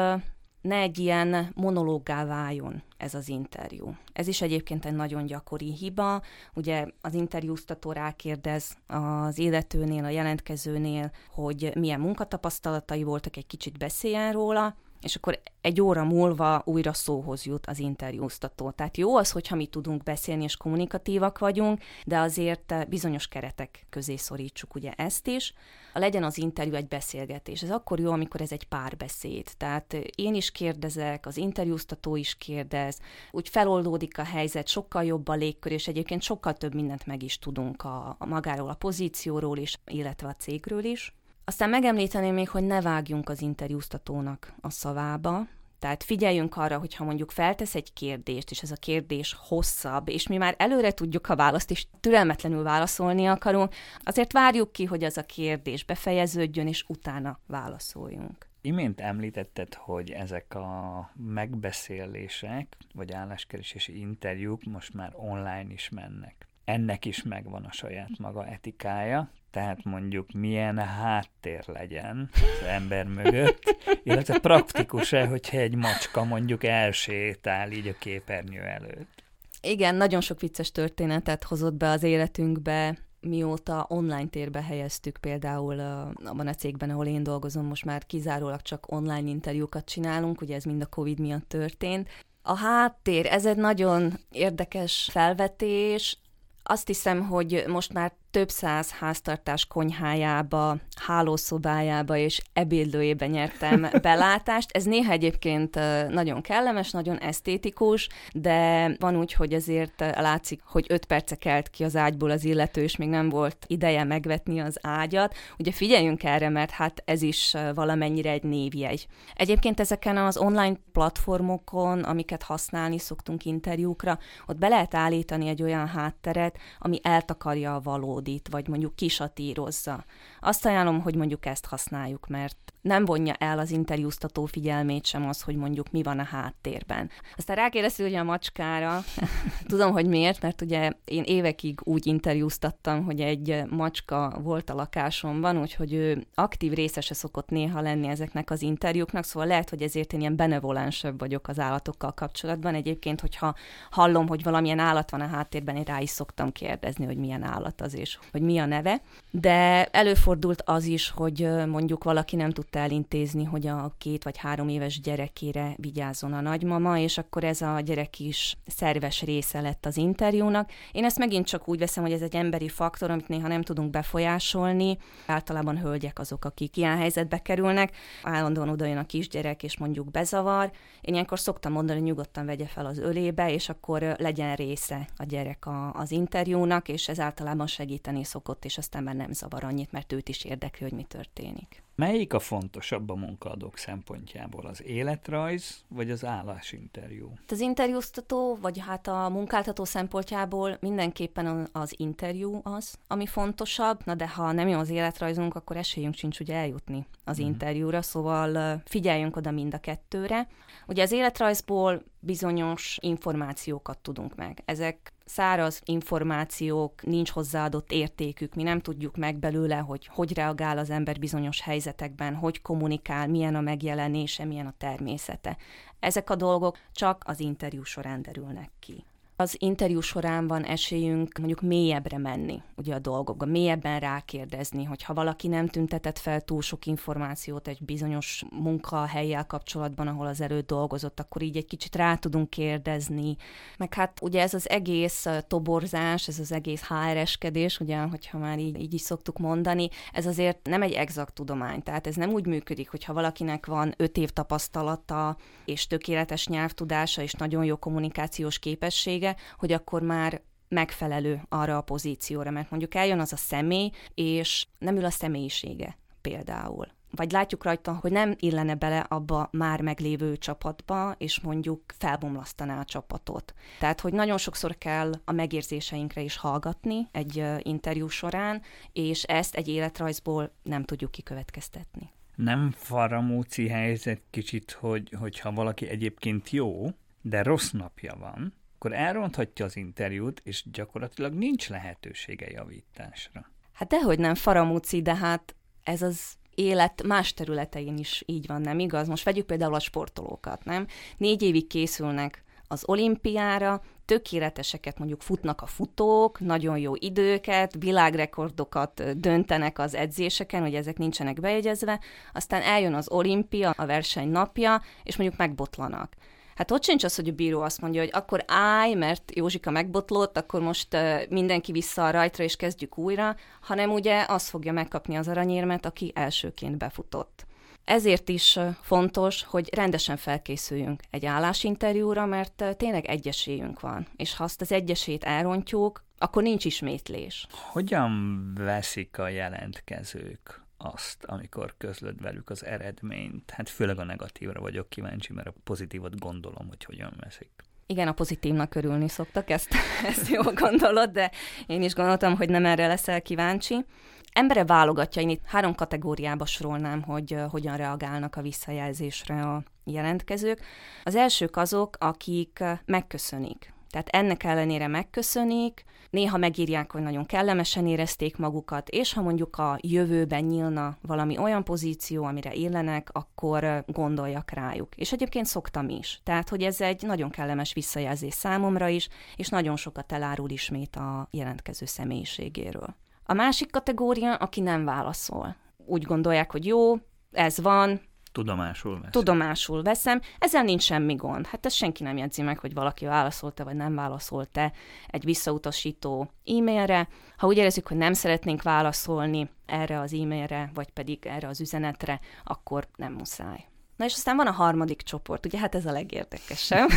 Speaker 2: ne egy ilyen monológgá váljon ez az interjú. Ez is egyébként egy nagyon gyakori hiba. Ugye az interjúztató rákérdez az illetőnél, a jelentkezőnél, hogy milyen munkatapasztalatai voltak, egy kicsit beszéljen róla, és akkor egy óra múlva újra szóhoz jut az interjúztató. Tehát jó az, hogyha mi tudunk beszélni és kommunikatívak vagyunk, de azért bizonyos keretek közé szorítsuk ugye ezt is. Legyen az interjú egy beszélgetés. Ez akkor jó, amikor ez egy párbeszéd. Tehát én is kérdezek, az interjúztató is kérdez, úgy feloldódik a helyzet, sokkal jobb a légkör, és egyébként sokkal több mindent meg is tudunk a, a magáról, a pozícióról is, illetve a cégről is. Aztán megemlíteném még, hogy ne vágjunk az interjúztatónak a szavába, tehát figyeljünk arra, hogy ha mondjuk feltesz egy kérdést, és ez a kérdés hosszabb, és mi már előre tudjuk a választ, és türelmetlenül válaszolni akarunk, azért várjuk ki, hogy az a kérdés befejeződjön, és utána válaszoljunk.
Speaker 1: Imént említetted, hogy ezek a megbeszélések, vagy álláskeresési interjúk most már online is mennek. Ennek is megvan a saját maga etikája, tehát mondjuk milyen háttér legyen az ember mögött, illetve praktikus-e, hogyha egy macska mondjuk elsétál így a képernyő előtt.
Speaker 2: Igen, nagyon sok vicces történetet hozott be az életünkbe, mióta online térbe helyeztük például abban a cégben, ahol én dolgozom, most már kizárólag csak online interjúkat csinálunk, ugye ez mind a Covid miatt történt. A háttér, ez egy nagyon érdekes felvetés. Azt hiszem, hogy most már több száz háztartás konyhájába, hálószobájába és ebédlőjébe nyertem belátást. Ez néha egyébként nagyon kellemes, nagyon esztétikus, de van úgy, hogy azért látszik, hogy öt perce kelt ki az ágyból az illető, és még nem volt ideje megvetni az ágyat. Ugye figyeljünk erre, mert hát ez is valamennyire egy névjegy. Egyébként ezeken az online platformokon, amiket használni szoktunk interjúkra, ott be lehet állítani egy olyan hátteret, ami eltakarja a valót hódít, vagy mondjuk kisatírozza. Azt ajánlom, hogy mondjuk ezt használjuk, mert nem vonja el az interjúztató figyelmét sem az, hogy mondjuk mi van a háttérben. Aztán rákérdeztél ugye a macskára, tudom, hogy miért, mert ugye én évekig úgy interjúztattam, hogy egy macska volt a lakásomban, úgyhogy ő aktív részese szokott néha lenni ezeknek az interjúknak, szóval lehet, hogy ezért én ilyen benevolensebb vagyok az állatokkal kapcsolatban. Egyébként, hogyha hallom, hogy valamilyen állat van a háttérben, én rá is szoktam kérdezni, hogy milyen állat az és hogy mi a neve. De előfordult az is, hogy mondjuk valaki nem tud tudta elintézni, hogy a két vagy három éves gyerekére vigyázzon a nagymama, és akkor ez a gyerek is szerves része lett az interjúnak. Én ezt megint csak úgy veszem, hogy ez egy emberi faktor, amit néha nem tudunk befolyásolni. Általában hölgyek azok, akik ilyen helyzetbe kerülnek. Állandóan oda jön a kisgyerek, és mondjuk bezavar. Én ilyenkor szoktam mondani, hogy nyugodtan vegye fel az ölébe, és akkor legyen része a gyerek a, az interjúnak, és ez általában segíteni szokott, és aztán már nem zavar annyit, mert őt is érdekli, hogy mi történik
Speaker 1: Melyik a fontosabb a munkaadók szempontjából, az életrajz vagy az állásinterjú?
Speaker 2: Az interjúztató, vagy hát a munkáltató szempontjából mindenképpen az interjú az, ami fontosabb, na de ha nem jó az életrajzunk, akkor esélyünk sincs ugye eljutni az mm. interjúra, szóval figyeljünk oda mind a kettőre. Ugye az életrajzból bizonyos információkat tudunk meg. Ezek száraz információk, nincs hozzáadott értékük, mi nem tudjuk meg belőle, hogy hogy reagál az ember bizonyos helyzetekben, hogy kommunikál, milyen a megjelenése, milyen a természete. Ezek a dolgok csak az interjú során derülnek ki az interjú során van esélyünk mondjuk mélyebbre menni ugye a dolgokba, mélyebben rákérdezni, hogy ha valaki nem tüntetett fel túl sok információt egy bizonyos munkahelyjel kapcsolatban, ahol az előtt dolgozott, akkor így egy kicsit rá tudunk kérdezni. Meg hát ugye ez az egész toborzás, ez az egész HR-eskedés, ugye, hogyha már így, így is szoktuk mondani, ez azért nem egy exakt tudomány. Tehát ez nem úgy működik, hogy ha valakinek van öt év tapasztalata, és tökéletes nyelvtudása, és nagyon jó kommunikációs képessége, hogy akkor már megfelelő arra a pozícióra, mert mondjuk eljön az a személy, és nem ül a személyisége például. Vagy látjuk rajta, hogy nem illene bele abba már meglévő csapatba, és mondjuk felbomlasztaná a csapatot. Tehát, hogy nagyon sokszor kell a megérzéseinkre is hallgatni egy interjú során, és ezt egy életrajzból nem tudjuk kikövetkeztetni.
Speaker 1: Nem faramúci helyzet kicsit, hogy, hogyha valaki egyébként jó, de rossz napja van, akkor elronthatja az interjút, és gyakorlatilag nincs lehetősége javításra.
Speaker 2: Hát dehogy nem, faramúci, de hát ez az élet más területein is így van, nem igaz? Most vegyük például a sportolókat, nem? Négy évig készülnek az olimpiára, tökéleteseket mondjuk futnak a futók, nagyon jó időket, világrekordokat döntenek az edzéseken, hogy ezek nincsenek bejegyezve, aztán eljön az olimpia, a verseny napja, és mondjuk megbotlanak. Hát ott sincs az, hogy a bíró azt mondja, hogy akkor állj, mert Józsika megbotlott, akkor most mindenki vissza a rajtra, és kezdjük újra, hanem ugye az fogja megkapni az aranyérmet, aki elsőként befutott. Ezért is fontos, hogy rendesen felkészüljünk egy állásinterjúra, mert tényleg egyesélyünk van, és ha azt az egyesét elrontjuk, akkor nincs ismétlés.
Speaker 1: Hogyan veszik a jelentkezők azt, amikor közlöd velük az eredményt. Hát főleg a negatívra vagyok kíváncsi, mert a pozitívat gondolom, hogy hogyan veszik.
Speaker 2: Igen, a pozitívnak örülni szoktak, ezt, ezt jó gondolod, de én is gondoltam, hogy nem erre leszel kíváncsi. Embere válogatja, én itt három kategóriába sorolnám, hogy hogyan reagálnak a visszajelzésre a jelentkezők. Az elsők azok, akik megköszönik. Tehát ennek ellenére megköszönik, néha megírják, hogy nagyon kellemesen érezték magukat, és ha mondjuk a jövőben nyílna valami olyan pozíció, amire illenek, akkor gondoljak rájuk. És egyébként szoktam is. Tehát, hogy ez egy nagyon kellemes visszajelzés számomra is, és nagyon sokat elárul ismét a jelentkező személyiségéről. A másik kategória, aki nem válaszol. Úgy gondolják, hogy jó, ez van,
Speaker 1: Tudomásul veszem.
Speaker 2: Tudomásul veszem. Ezzel nincs semmi gond. Hát ez senki nem jegyzi meg, hogy valaki válaszolta, vagy nem válaszolta egy visszautasító e-mailre. Ha úgy érezzük, hogy nem szeretnénk válaszolni erre az e-mailre, vagy pedig erre az üzenetre, akkor nem muszáj. Na és aztán van a harmadik csoport, ugye hát ez a legérdekesebb,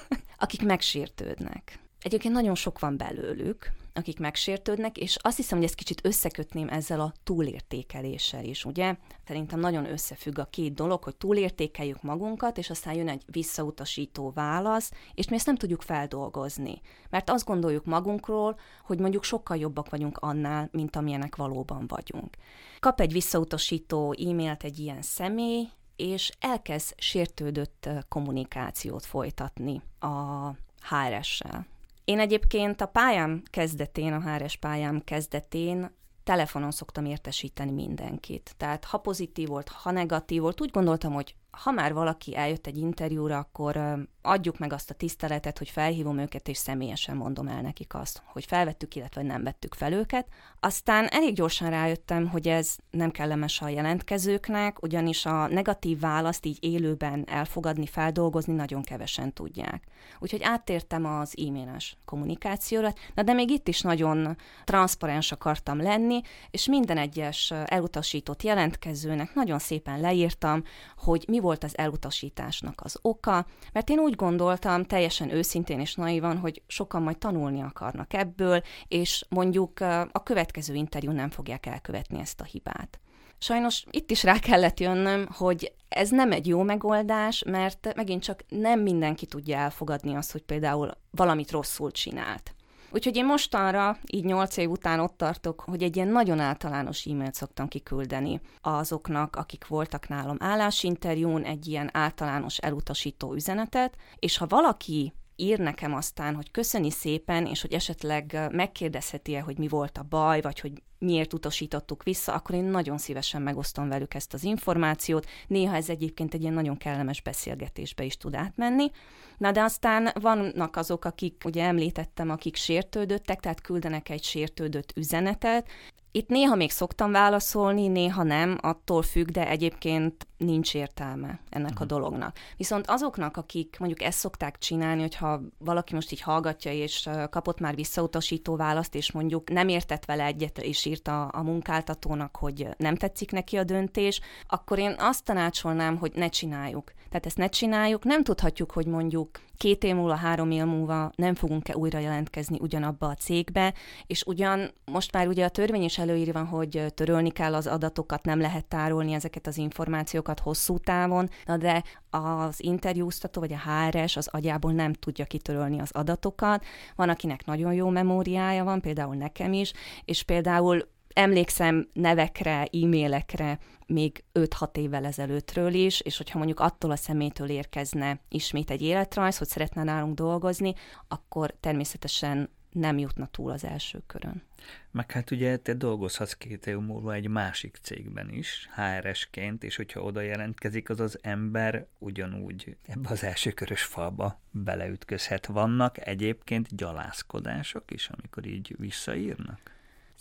Speaker 2: akik megsértődnek. Egyébként nagyon sok van belőlük, akik megsértődnek, és azt hiszem, hogy ezt kicsit összekötném ezzel a túlértékeléssel is, ugye? Szerintem nagyon összefügg a két dolog, hogy túlértékeljük magunkat, és aztán jön egy visszautasító válasz, és mi ezt nem tudjuk feldolgozni. Mert azt gondoljuk magunkról, hogy mondjuk sokkal jobbak vagyunk annál, mint amilyenek valóban vagyunk. Kap egy visszautasító e-mailt egy ilyen személy, és elkezd sértődött kommunikációt folytatni a HRS-sel. Én egyébként a pályám kezdetén, a HRS pályám kezdetén telefonon szoktam értesíteni mindenkit. Tehát ha pozitív volt, ha negatív volt, úgy gondoltam, hogy ha már valaki eljött egy interjúra, akkor adjuk meg azt a tiszteletet, hogy felhívom őket, és személyesen mondom el nekik azt, hogy felvettük, illetve nem vettük fel őket. Aztán elég gyorsan rájöttem, hogy ez nem kellemes a jelentkezőknek, ugyanis a negatív választ így élőben elfogadni, feldolgozni nagyon kevesen tudják. Úgyhogy áttértem az e-mailes kommunikációra, na de még itt is nagyon transzparens akartam lenni, és minden egyes elutasított jelentkezőnek nagyon szépen leírtam, hogy mi volt az elutasításnak az oka, mert én úgy gondoltam, teljesen őszintén és naivan, hogy sokan majd tanulni akarnak ebből, és mondjuk a következő interjú nem fogják elkövetni ezt a hibát. Sajnos itt is rá kellett jönnöm, hogy ez nem egy jó megoldás, mert megint csak nem mindenki tudja elfogadni azt, hogy például valamit rosszul csinált. Úgyhogy én mostanra, így nyolc év után ott tartok, hogy egy ilyen nagyon általános e-mailt szoktam kiküldeni azoknak, akik voltak nálam állásinterjún, egy ilyen általános elutasító üzenetet, és ha valaki ír nekem aztán, hogy köszöni szépen, és hogy esetleg megkérdezheti-e, hogy mi volt a baj, vagy hogy miért utasítottuk vissza, akkor én nagyon szívesen megosztom velük ezt az információt. Néha ez egyébként egy ilyen nagyon kellemes beszélgetésbe is tud átmenni. Na de aztán vannak azok, akik, ugye említettem, akik sértődöttek, tehát küldenek egy sértődött üzenetet, itt néha még szoktam válaszolni, néha nem, attól függ, de egyébként nincs értelme ennek a mhm. dolognak. Viszont azoknak, akik mondjuk ezt szokták csinálni, hogyha valaki most így hallgatja, és kapott már visszautasító választ, és mondjuk nem értett vele egyet, és írta a munkáltatónak, hogy nem tetszik neki a döntés, akkor én azt tanácsolnám, hogy ne csináljuk. Tehát ezt ne csináljuk, nem tudhatjuk, hogy mondjuk két év múlva, három év múlva nem fogunk-e újra jelentkezni ugyanabba a cégbe, és ugyan most már ugye a törvény is előírva, hogy törölni kell az adatokat, nem lehet tárolni ezeket az információkat hosszú távon, na de az interjúztató vagy a HRS az agyából nem tudja kitörölni az adatokat. Van, akinek nagyon jó memóriája van, például nekem is, és például emlékszem nevekre, e-mailekre még 5-6 évvel ezelőttről is, és hogyha mondjuk attól a szemétől érkezne ismét egy életrajz, hogy szeretne nálunk dolgozni, akkor természetesen nem jutna túl az első körön.
Speaker 1: Meg hát ugye te dolgozhatsz két év múlva egy másik cégben is, HRS-ként, és hogyha oda jelentkezik az az ember, ugyanúgy ebbe az első körös falba beleütközhet. Vannak egyébként gyalászkodások is, amikor így visszaírnak?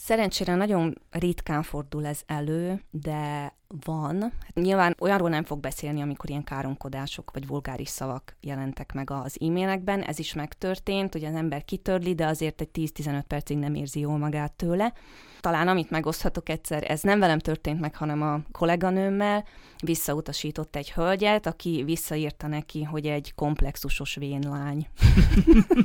Speaker 2: Szerencsére nagyon ritkán fordul ez elő, de van. Hát nyilván olyanról nem fog beszélni, amikor ilyen káromkodások vagy vulgáris szavak jelentek meg az e-mailekben. Ez is megtörtént, hogy az ember kitörli, de azért egy 10-15 percig nem érzi jól magát tőle. Talán amit megoszthatok egyszer, ez nem velem történt meg, hanem a kolléganőmmel, visszautasított egy hölgyet, aki visszaírta neki, hogy egy komplexusos vénlány.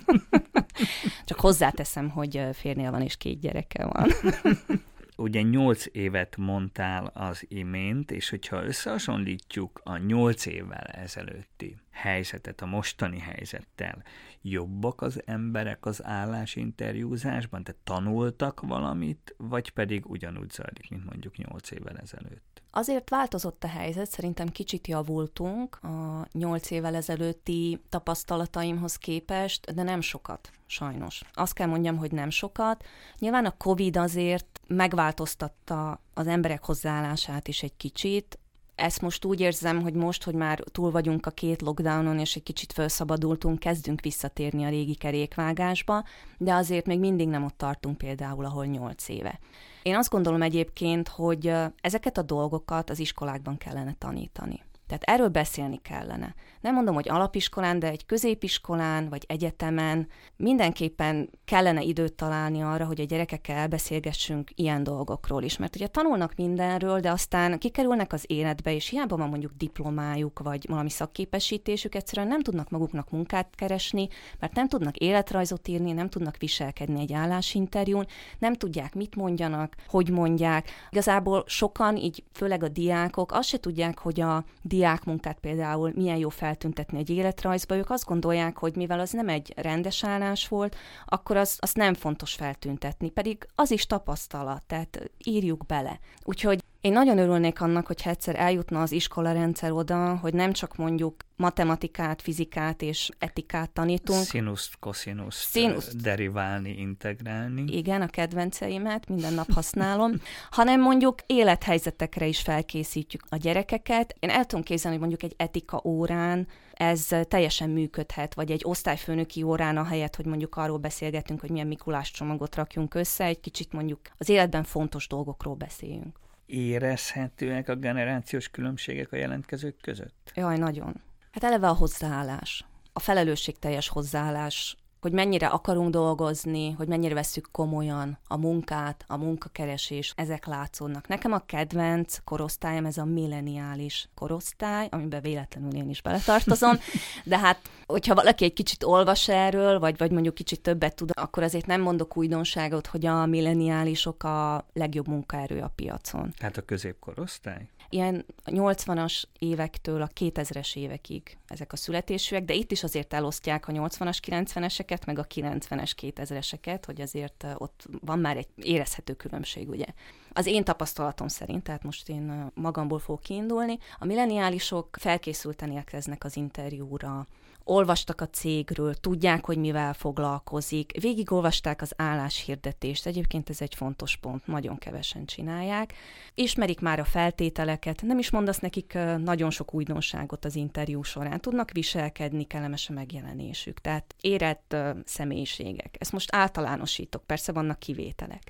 Speaker 2: Csak hozzáteszem, hogy férnél van és két gyereke van.
Speaker 1: Ugye nyolc évet mondtál az imént, és hogyha összehasonlítjuk a nyolc évvel ezelőtti helyzetet a mostani helyzettel, jobbak az emberek az állásinterjúzásban? Tehát tanultak valamit, vagy pedig ugyanúgy zajlik, mint mondjuk nyolc évvel ezelőtt?
Speaker 2: Azért változott a helyzet, szerintem kicsit javultunk a nyolc évvel ezelőtti tapasztalataimhoz képest, de nem sokat, sajnos. Azt kell mondjam, hogy nem sokat. Nyilván a COVID azért megváltoztatta az emberek hozzáállását is egy kicsit, ezt most úgy érzem, hogy most, hogy már túl vagyunk a két lockdownon, és egy kicsit felszabadultunk, kezdünk visszatérni a régi kerékvágásba, de azért még mindig nem ott tartunk például, ahol nyolc éve. Én azt gondolom egyébként, hogy ezeket a dolgokat az iskolákban kellene tanítani. Tehát erről beszélni kellene. Nem mondom, hogy alapiskolán, de egy középiskolán vagy egyetemen mindenképpen kellene időt találni arra, hogy a gyerekekkel elbeszélgessünk ilyen dolgokról is. Mert ugye tanulnak mindenről, de aztán kikerülnek az életbe, és hiába van mondjuk diplomájuk, vagy valami szakképesítésük, egyszerűen nem tudnak maguknak munkát keresni, mert nem tudnak életrajzot írni, nem tudnak viselkedni egy állásinterjún, nem tudják, mit mondjanak, hogy mondják. Igazából sokan, így főleg a diákok, azt se tudják, hogy a diákmunkát például milyen jó feltüntetni egy életrajzba, ők azt gondolják, hogy mivel az nem egy rendes állás volt, akkor az, azt nem fontos feltüntetni, pedig az is tapasztalat, tehát írjuk bele. Úgyhogy én nagyon örülnék annak, hogy egyszer eljutna az iskola rendszer oda, hogy nem csak mondjuk matematikát, fizikát és etikát tanítunk.
Speaker 1: Sinuszt, kosinuszt Sinuszt. deriválni, integrálni.
Speaker 2: Igen, a kedvenceimet minden nap használom, hanem mondjuk élethelyzetekre is felkészítjük a gyerekeket. Én el tudom képzelni, hogy mondjuk egy etika órán ez teljesen működhet, vagy egy osztályfőnöki órán, ahelyett, hogy mondjuk arról beszélgetünk, hogy milyen Mikulás csomagot rakjunk össze, egy kicsit mondjuk az életben fontos dolgokról beszéljünk
Speaker 1: érezhetőek a generációs különbségek a jelentkezők között?
Speaker 2: Jaj, nagyon. Hát eleve a hozzáállás. A felelősségteljes hozzáállás hogy mennyire akarunk dolgozni, hogy mennyire veszük komolyan a munkát, a munkakeresés, ezek látszódnak. Nekem a kedvenc korosztályom ez a milleniális korosztály, amiben véletlenül én is beletartozom, de hát, hogyha valaki egy kicsit olvas erről, vagy, vagy mondjuk kicsit többet tud, akkor azért nem mondok újdonságot, hogy a milleniálisok a legjobb munkaerő a piacon.
Speaker 1: Tehát a középkorosztály?
Speaker 2: Ilyen 80-as évektől a 2000-es évekig ezek a születésűek, de itt is azért elosztják a 80-as, 90-eseket, meg a 90-es, 2000-eseket, hogy azért ott van már egy érezhető különbség, ugye. Az én tapasztalatom szerint, tehát most én magamból fogok kiindulni, a milleniálisok felkészülten érkeznek az interjúra, olvastak a cégről, tudják, hogy mivel foglalkozik, végigolvasták az álláshirdetést, egyébként ez egy fontos pont, nagyon kevesen csinálják, ismerik már a feltételeket, nem is mondasz nekik nagyon sok újdonságot az interjú során, tudnak viselkedni, kellemes a megjelenésük, tehát érett személyiségek. Ezt most általánosítok, persze vannak kivételek.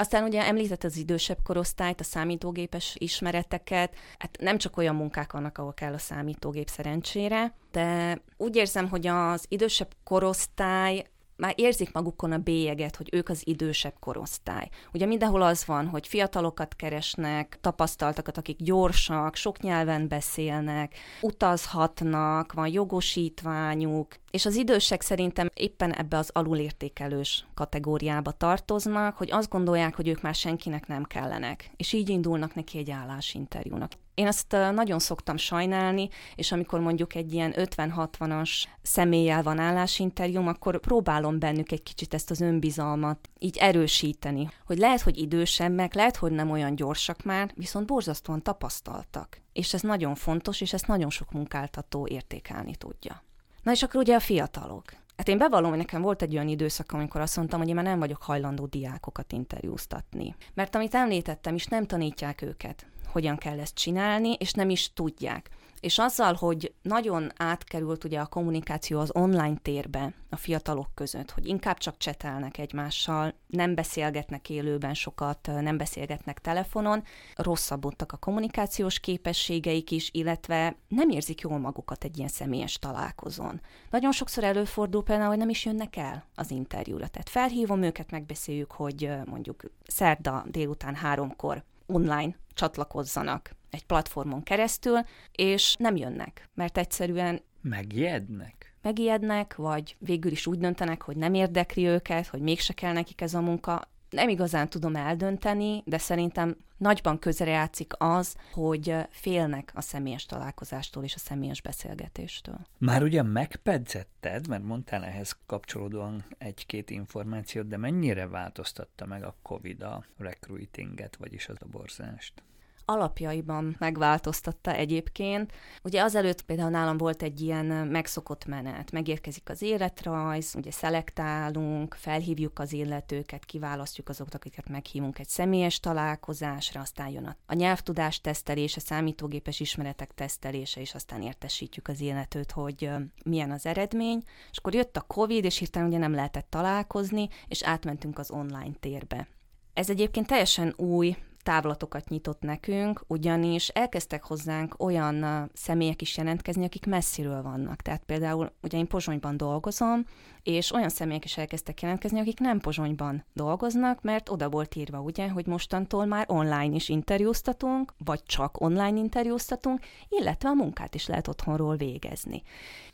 Speaker 2: Aztán ugye említett az idősebb korosztályt, a számítógépes ismereteket, hát nem csak olyan munkák vannak, ahol kell a számítógép szerencsére, de úgy érzem, hogy az idősebb korosztály már érzik magukon a bélyeget, hogy ők az idősebb korosztály. Ugye mindenhol az van, hogy fiatalokat keresnek, tapasztaltakat, akik gyorsak, sok nyelven beszélnek, utazhatnak, van jogosítványuk, és az idősek szerintem éppen ebbe az alulértékelős kategóriába tartoznak, hogy azt gondolják, hogy ők már senkinek nem kellenek, és így indulnak neki egy állásinterjúnak. Én azt nagyon szoktam sajnálni, és amikor mondjuk egy ilyen 50-60-as személlyel van állásinterjúm, akkor próbálom bennük egy kicsit ezt az önbizalmat így erősíteni, hogy lehet, hogy idősebbek, lehet, hogy nem olyan gyorsak már, viszont borzasztóan tapasztaltak. És ez nagyon fontos, és ezt nagyon sok munkáltató értékelni tudja. Na és akkor ugye a fiatalok. Hát én bevallom, hogy nekem volt egy olyan időszak, amikor azt mondtam, hogy én már nem vagyok hajlandó diákokat interjúztatni. Mert amit említettem is, nem tanítják őket, hogyan kell ezt csinálni, és nem is tudják. És azzal, hogy nagyon átkerült ugye a kommunikáció az online térbe a fiatalok között, hogy inkább csak csetelnek egymással, nem beszélgetnek élőben sokat, nem beszélgetnek telefonon, rosszabbodtak a kommunikációs képességeik is, illetve nem érzik jól magukat egy ilyen személyes találkozón. Nagyon sokszor előfordul például, hogy nem is jönnek el az interjúra. Tehát felhívom őket, megbeszéljük, hogy mondjuk szerda délután háromkor online csatlakozzanak egy platformon keresztül, és nem jönnek, mert egyszerűen
Speaker 1: megijednek.
Speaker 2: Megijednek, vagy végül is úgy döntenek, hogy nem érdekli őket, hogy mégse kell nekik ez a munka. Nem igazán tudom eldönteni, de szerintem nagyban közrejátszik az, hogy félnek a személyes találkozástól és a személyes beszélgetéstől.
Speaker 1: Már ugye megpedzetted, mert mondtál ehhez kapcsolódóan egy-két információt, de mennyire változtatta meg a COVID a recruitinget, vagyis az a borzást?
Speaker 2: Alapjaiban megváltoztatta egyébként. Ugye azelőtt például nálam volt egy ilyen megszokott menet. Megérkezik az életrajz, ugye szelektálunk, felhívjuk az illetőket, kiválasztjuk azokat, akiket meghívunk egy személyes találkozásra, aztán jön a, nyelvtudás tesztelése, számítógépes ismeretek tesztelése, és aztán értesítjük az illetőt, hogy milyen az eredmény. És akkor jött a Covid, és hirtelen ugye nem lehetett találkozni, és átmentünk az online térbe. Ez egyébként teljesen új távlatokat nyitott nekünk, ugyanis elkezdtek hozzánk olyan személyek is jelentkezni, akik messziről vannak. Tehát például, ugye én Pozsonyban dolgozom, és olyan személyek is elkezdtek jelentkezni, akik nem Pozsonyban dolgoznak, mert oda volt írva, ugye, hogy mostantól már online is interjúztatunk, vagy csak online interjúztatunk, illetve a munkát is lehet otthonról végezni.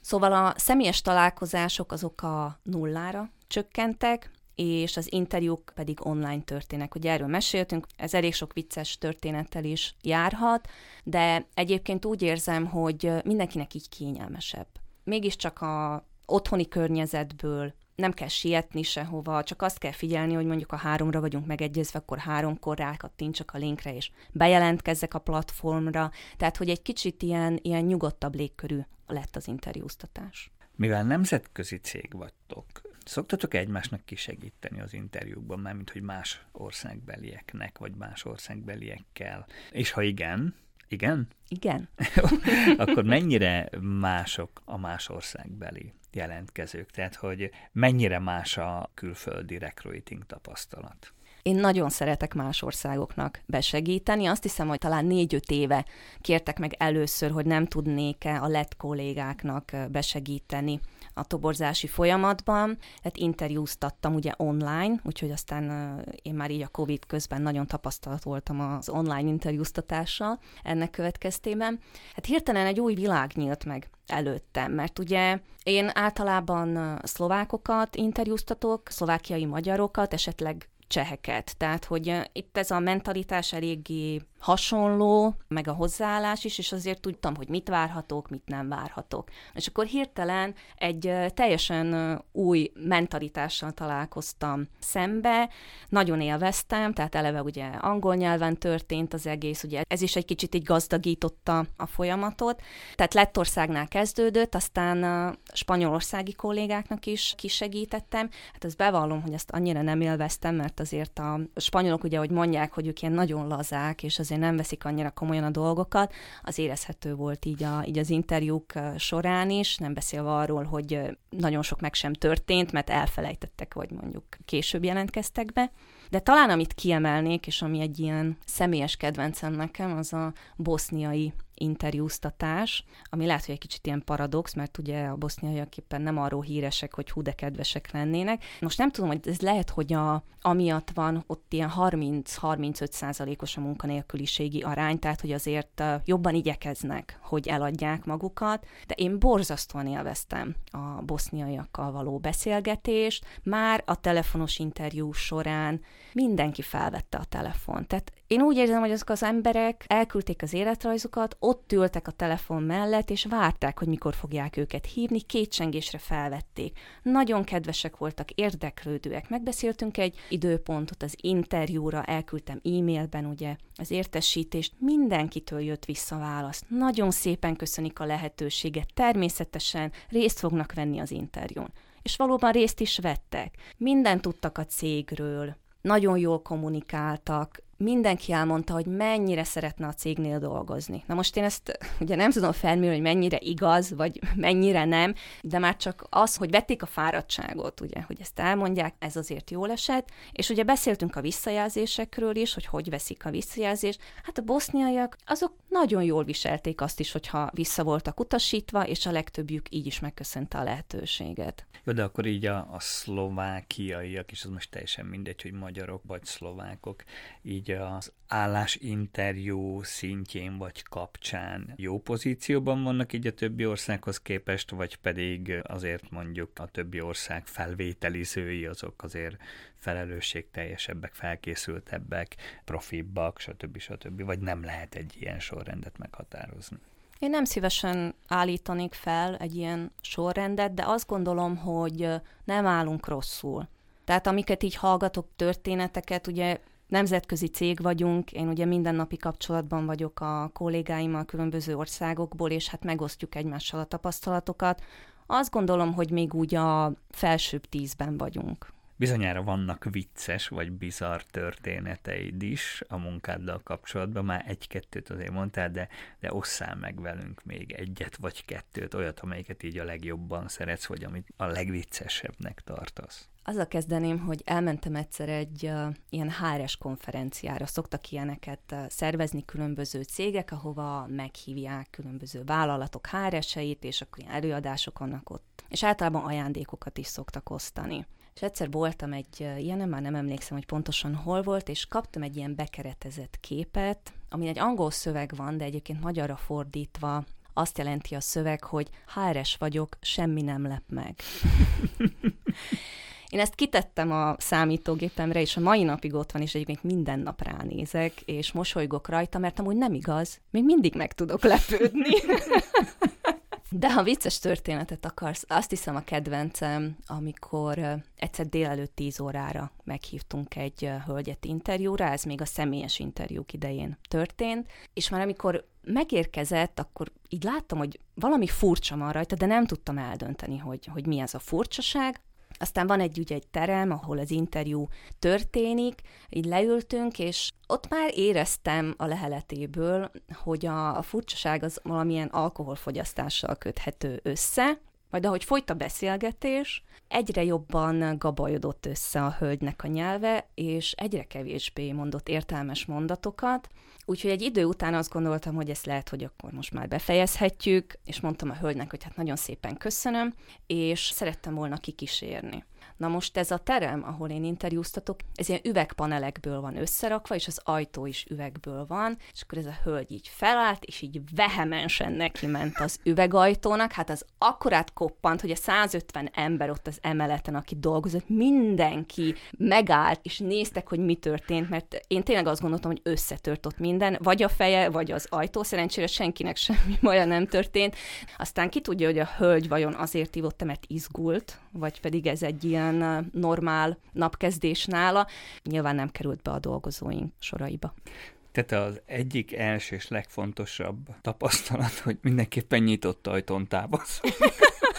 Speaker 2: Szóval a személyes találkozások azok a nullára csökkentek, és az interjúk pedig online történnek. Ugye erről meséltünk, ez elég sok vicces történettel is járhat, de egyébként úgy érzem, hogy mindenkinek így kényelmesebb. Mégiscsak a otthoni környezetből nem kell sietni sehova, csak azt kell figyelni, hogy mondjuk a háromra vagyunk megegyezve, akkor háromkor rákattintsak a linkre, és bejelentkezzek a platformra, tehát hogy egy kicsit ilyen, ilyen nyugodtabb légkörű lett az interjúztatás.
Speaker 1: Mivel nemzetközi cég vagytok, Szoktatok egymásnak kisegíteni az interjúkban, mármint hogy más országbelieknek, vagy más országbeliekkel? És ha igen, igen?
Speaker 2: Igen.
Speaker 1: Akkor mennyire mások a más országbeli jelentkezők? Tehát, hogy mennyire más a külföldi recruiting tapasztalat?
Speaker 2: Én nagyon szeretek más országoknak besegíteni. Azt hiszem, hogy talán négy-öt éve kértek meg először, hogy nem tudnék-e a lett kollégáknak besegíteni a toborzási folyamatban. Tehát interjúztattam ugye online, úgyhogy aztán én már így a Covid közben nagyon tapasztalat voltam az online interjúztatással ennek következtében. Hát hirtelen egy új világ nyílt meg előttem, mert ugye én általában szlovákokat interjúztatok, szlovákiai magyarokat, esetleg cseheket. Tehát, hogy itt ez a mentalitás eléggé hasonló, meg a hozzáállás is, és azért tudtam, hogy mit várhatok, mit nem várhatok. És akkor hirtelen egy teljesen új mentalitással találkoztam szembe, nagyon élveztem, tehát eleve ugye angol nyelven történt az egész, ugye ez is egy kicsit így gazdagította a folyamatot. Tehát Lettországnál kezdődött, aztán a spanyolországi kollégáknak is kisegítettem. Hát ezt bevallom, hogy ezt annyira nem élveztem, mert azért a spanyolok ugye, hogy mondják, hogy ők ilyen nagyon lazák, és azért nem veszik annyira komolyan a dolgokat, az érezhető volt így, a, így az interjúk során is, nem beszélve arról, hogy nagyon sok meg sem történt, mert elfelejtettek, vagy mondjuk később jelentkeztek be. De talán amit kiemelnék, és ami egy ilyen személyes kedvencem nekem, az a boszniai interjúztatás, ami lehet, hogy egy kicsit ilyen paradox, mert ugye a boszniaiak éppen nem arról híresek, hogy hú de kedvesek lennének. Most nem tudom, hogy ez lehet, hogy a, amiatt van ott ilyen 30-35 százalékos a munkanélküliségi arány, tehát hogy azért jobban igyekeznek, hogy eladják magukat, de én borzasztóan élveztem a boszniaiakkal való beszélgetést, már a telefonos interjú során mindenki felvette a telefon. Tehát én úgy érzem, hogy azok az emberek elküldték az életrajzukat, ott ültek a telefon mellett, és várták, hogy mikor fogják őket hívni, kétsengésre felvették. Nagyon kedvesek voltak, érdeklődőek. Megbeszéltünk egy időpontot az interjúra, elküldtem e-mailben ugye az értesítést, mindenkitől jött vissza válasz. Nagyon szépen köszönik a lehetőséget, természetesen részt fognak venni az interjún. És valóban részt is vettek. Mindent tudtak a cégről, nagyon jól kommunikáltak, mindenki elmondta, hogy mennyire szeretne a cégnél dolgozni. Na most én ezt ugye nem tudom felmérni, hogy mennyire igaz, vagy mennyire nem, de már csak az, hogy vették a fáradtságot, ugye, hogy ezt elmondják, ez azért jól esett, és ugye beszéltünk a visszajelzésekről is, hogy hogy veszik a visszajelzést. Hát a boszniaiak, azok nagyon jól viselték azt is, hogyha vissza voltak utasítva, és a legtöbbjük így is megköszönte a lehetőséget.
Speaker 1: Jó, de akkor így a, a szlovákiaiak, és az most teljesen mindegy, hogy magyarok vagy szlovákok, így így az állásinterjú szintjén vagy kapcsán jó pozícióban vannak így a többi országhoz képest, vagy pedig azért mondjuk a többi ország felvételizői azok azért felelősségteljesebbek, felkészültebbek, profibbak, stb. stb. Vagy nem lehet egy ilyen sorrendet meghatározni.
Speaker 2: Én nem szívesen állítanék fel egy ilyen sorrendet, de azt gondolom, hogy nem állunk rosszul. Tehát amiket így hallgatok, történeteket, ugye nemzetközi cég vagyunk, én ugye mindennapi kapcsolatban vagyok a kollégáimmal különböző országokból, és hát megosztjuk egymással a tapasztalatokat. Azt gondolom, hogy még úgy a felsőbb tízben vagyunk.
Speaker 1: Bizonyára vannak vicces vagy bizarr történeteid is a munkáddal kapcsolatban, már egy-kettőt azért mondtál, de, de osszál meg velünk még egyet vagy kettőt, olyat, amelyiket így a legjobban szeretsz, vagy amit a legviccesebbnek tartasz.
Speaker 2: Azzal kezdeném, hogy elmentem egyszer egy uh, ilyen HRS konferenciára. Szoktak ilyeneket uh, szervezni különböző cégek, ahova meghívják különböző vállalatok HRS-eit, és akkor ilyen előadások vannak ott. És általában ajándékokat is szoktak osztani. És egyszer voltam egy uh, ilyen, már nem emlékszem, hogy pontosan hol volt, és kaptam egy ilyen bekeretezett képet, ami egy angol szöveg van, de egyébként magyarra fordítva azt jelenti a szöveg, hogy HRS vagyok, semmi nem lep meg. Én ezt kitettem a számítógépemre, és a mai napig ott van, és egyébként minden nap ránézek, és mosolygok rajta, mert amúgy nem igaz, még mindig meg tudok lepődni. De ha vicces történetet akarsz, azt hiszem a kedvencem, amikor egyszer délelőtt 10 órára meghívtunk egy hölgyet interjúra, ez még a személyes interjúk idején történt, és már amikor megérkezett, akkor így láttam, hogy valami furcsa van rajta, de nem tudtam eldönteni, hogy, hogy mi ez a furcsaság. Aztán van egy ugye egy terem, ahol az interjú történik, így leültünk, és ott már éreztem a leheletéből, hogy a, a furcsaság az valamilyen alkoholfogyasztással köthető össze, Majd ahogy folyt a beszélgetés, egyre jobban gabajodott össze a hölgynek a nyelve, és egyre kevésbé mondott értelmes mondatokat, Úgyhogy egy idő után azt gondoltam, hogy ezt lehet, hogy akkor most már befejezhetjük, és mondtam a hölgynek, hogy hát nagyon szépen köszönöm, és szerettem volna kikísérni. Na most ez a terem, ahol én interjúztatok, ez ilyen üvegpanelekből van összerakva, és az ajtó is üvegből van, és akkor ez a hölgy így felállt, és így vehemensen neki ment az üvegajtónak, hát az akkorát koppant, hogy a 150 ember ott az emeleten, aki dolgozott, mindenki megállt, és néztek, hogy mi történt, mert én tényleg azt gondoltam, hogy összetört ott minden, vagy a feje, vagy az ajtó, szerencsére senkinek semmi baja nem történt. Aztán ki tudja, hogy a hölgy vajon azért hívott, mert izgult, vagy pedig ez egy ilyen ilyen normál napkezdés nála, nyilván nem került be a dolgozóink soraiba.
Speaker 1: Tehát az egyik első és legfontosabb tapasztalat, hogy mindenképpen nyitott ajtón távoz.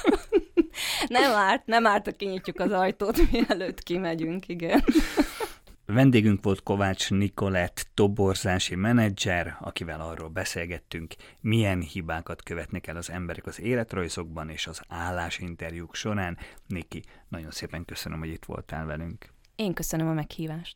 Speaker 2: nem árt, nem árt, hogy kinyitjuk az ajtót, mielőtt kimegyünk, igen.
Speaker 1: Vendégünk volt Kovács Nikolett, toborzási menedzser, akivel arról beszélgettünk, milyen hibákat követnek el az emberek az életrajzokban és az állásinterjúk során. Niki, nagyon szépen köszönöm, hogy itt voltál velünk.
Speaker 2: Én köszönöm a meghívást.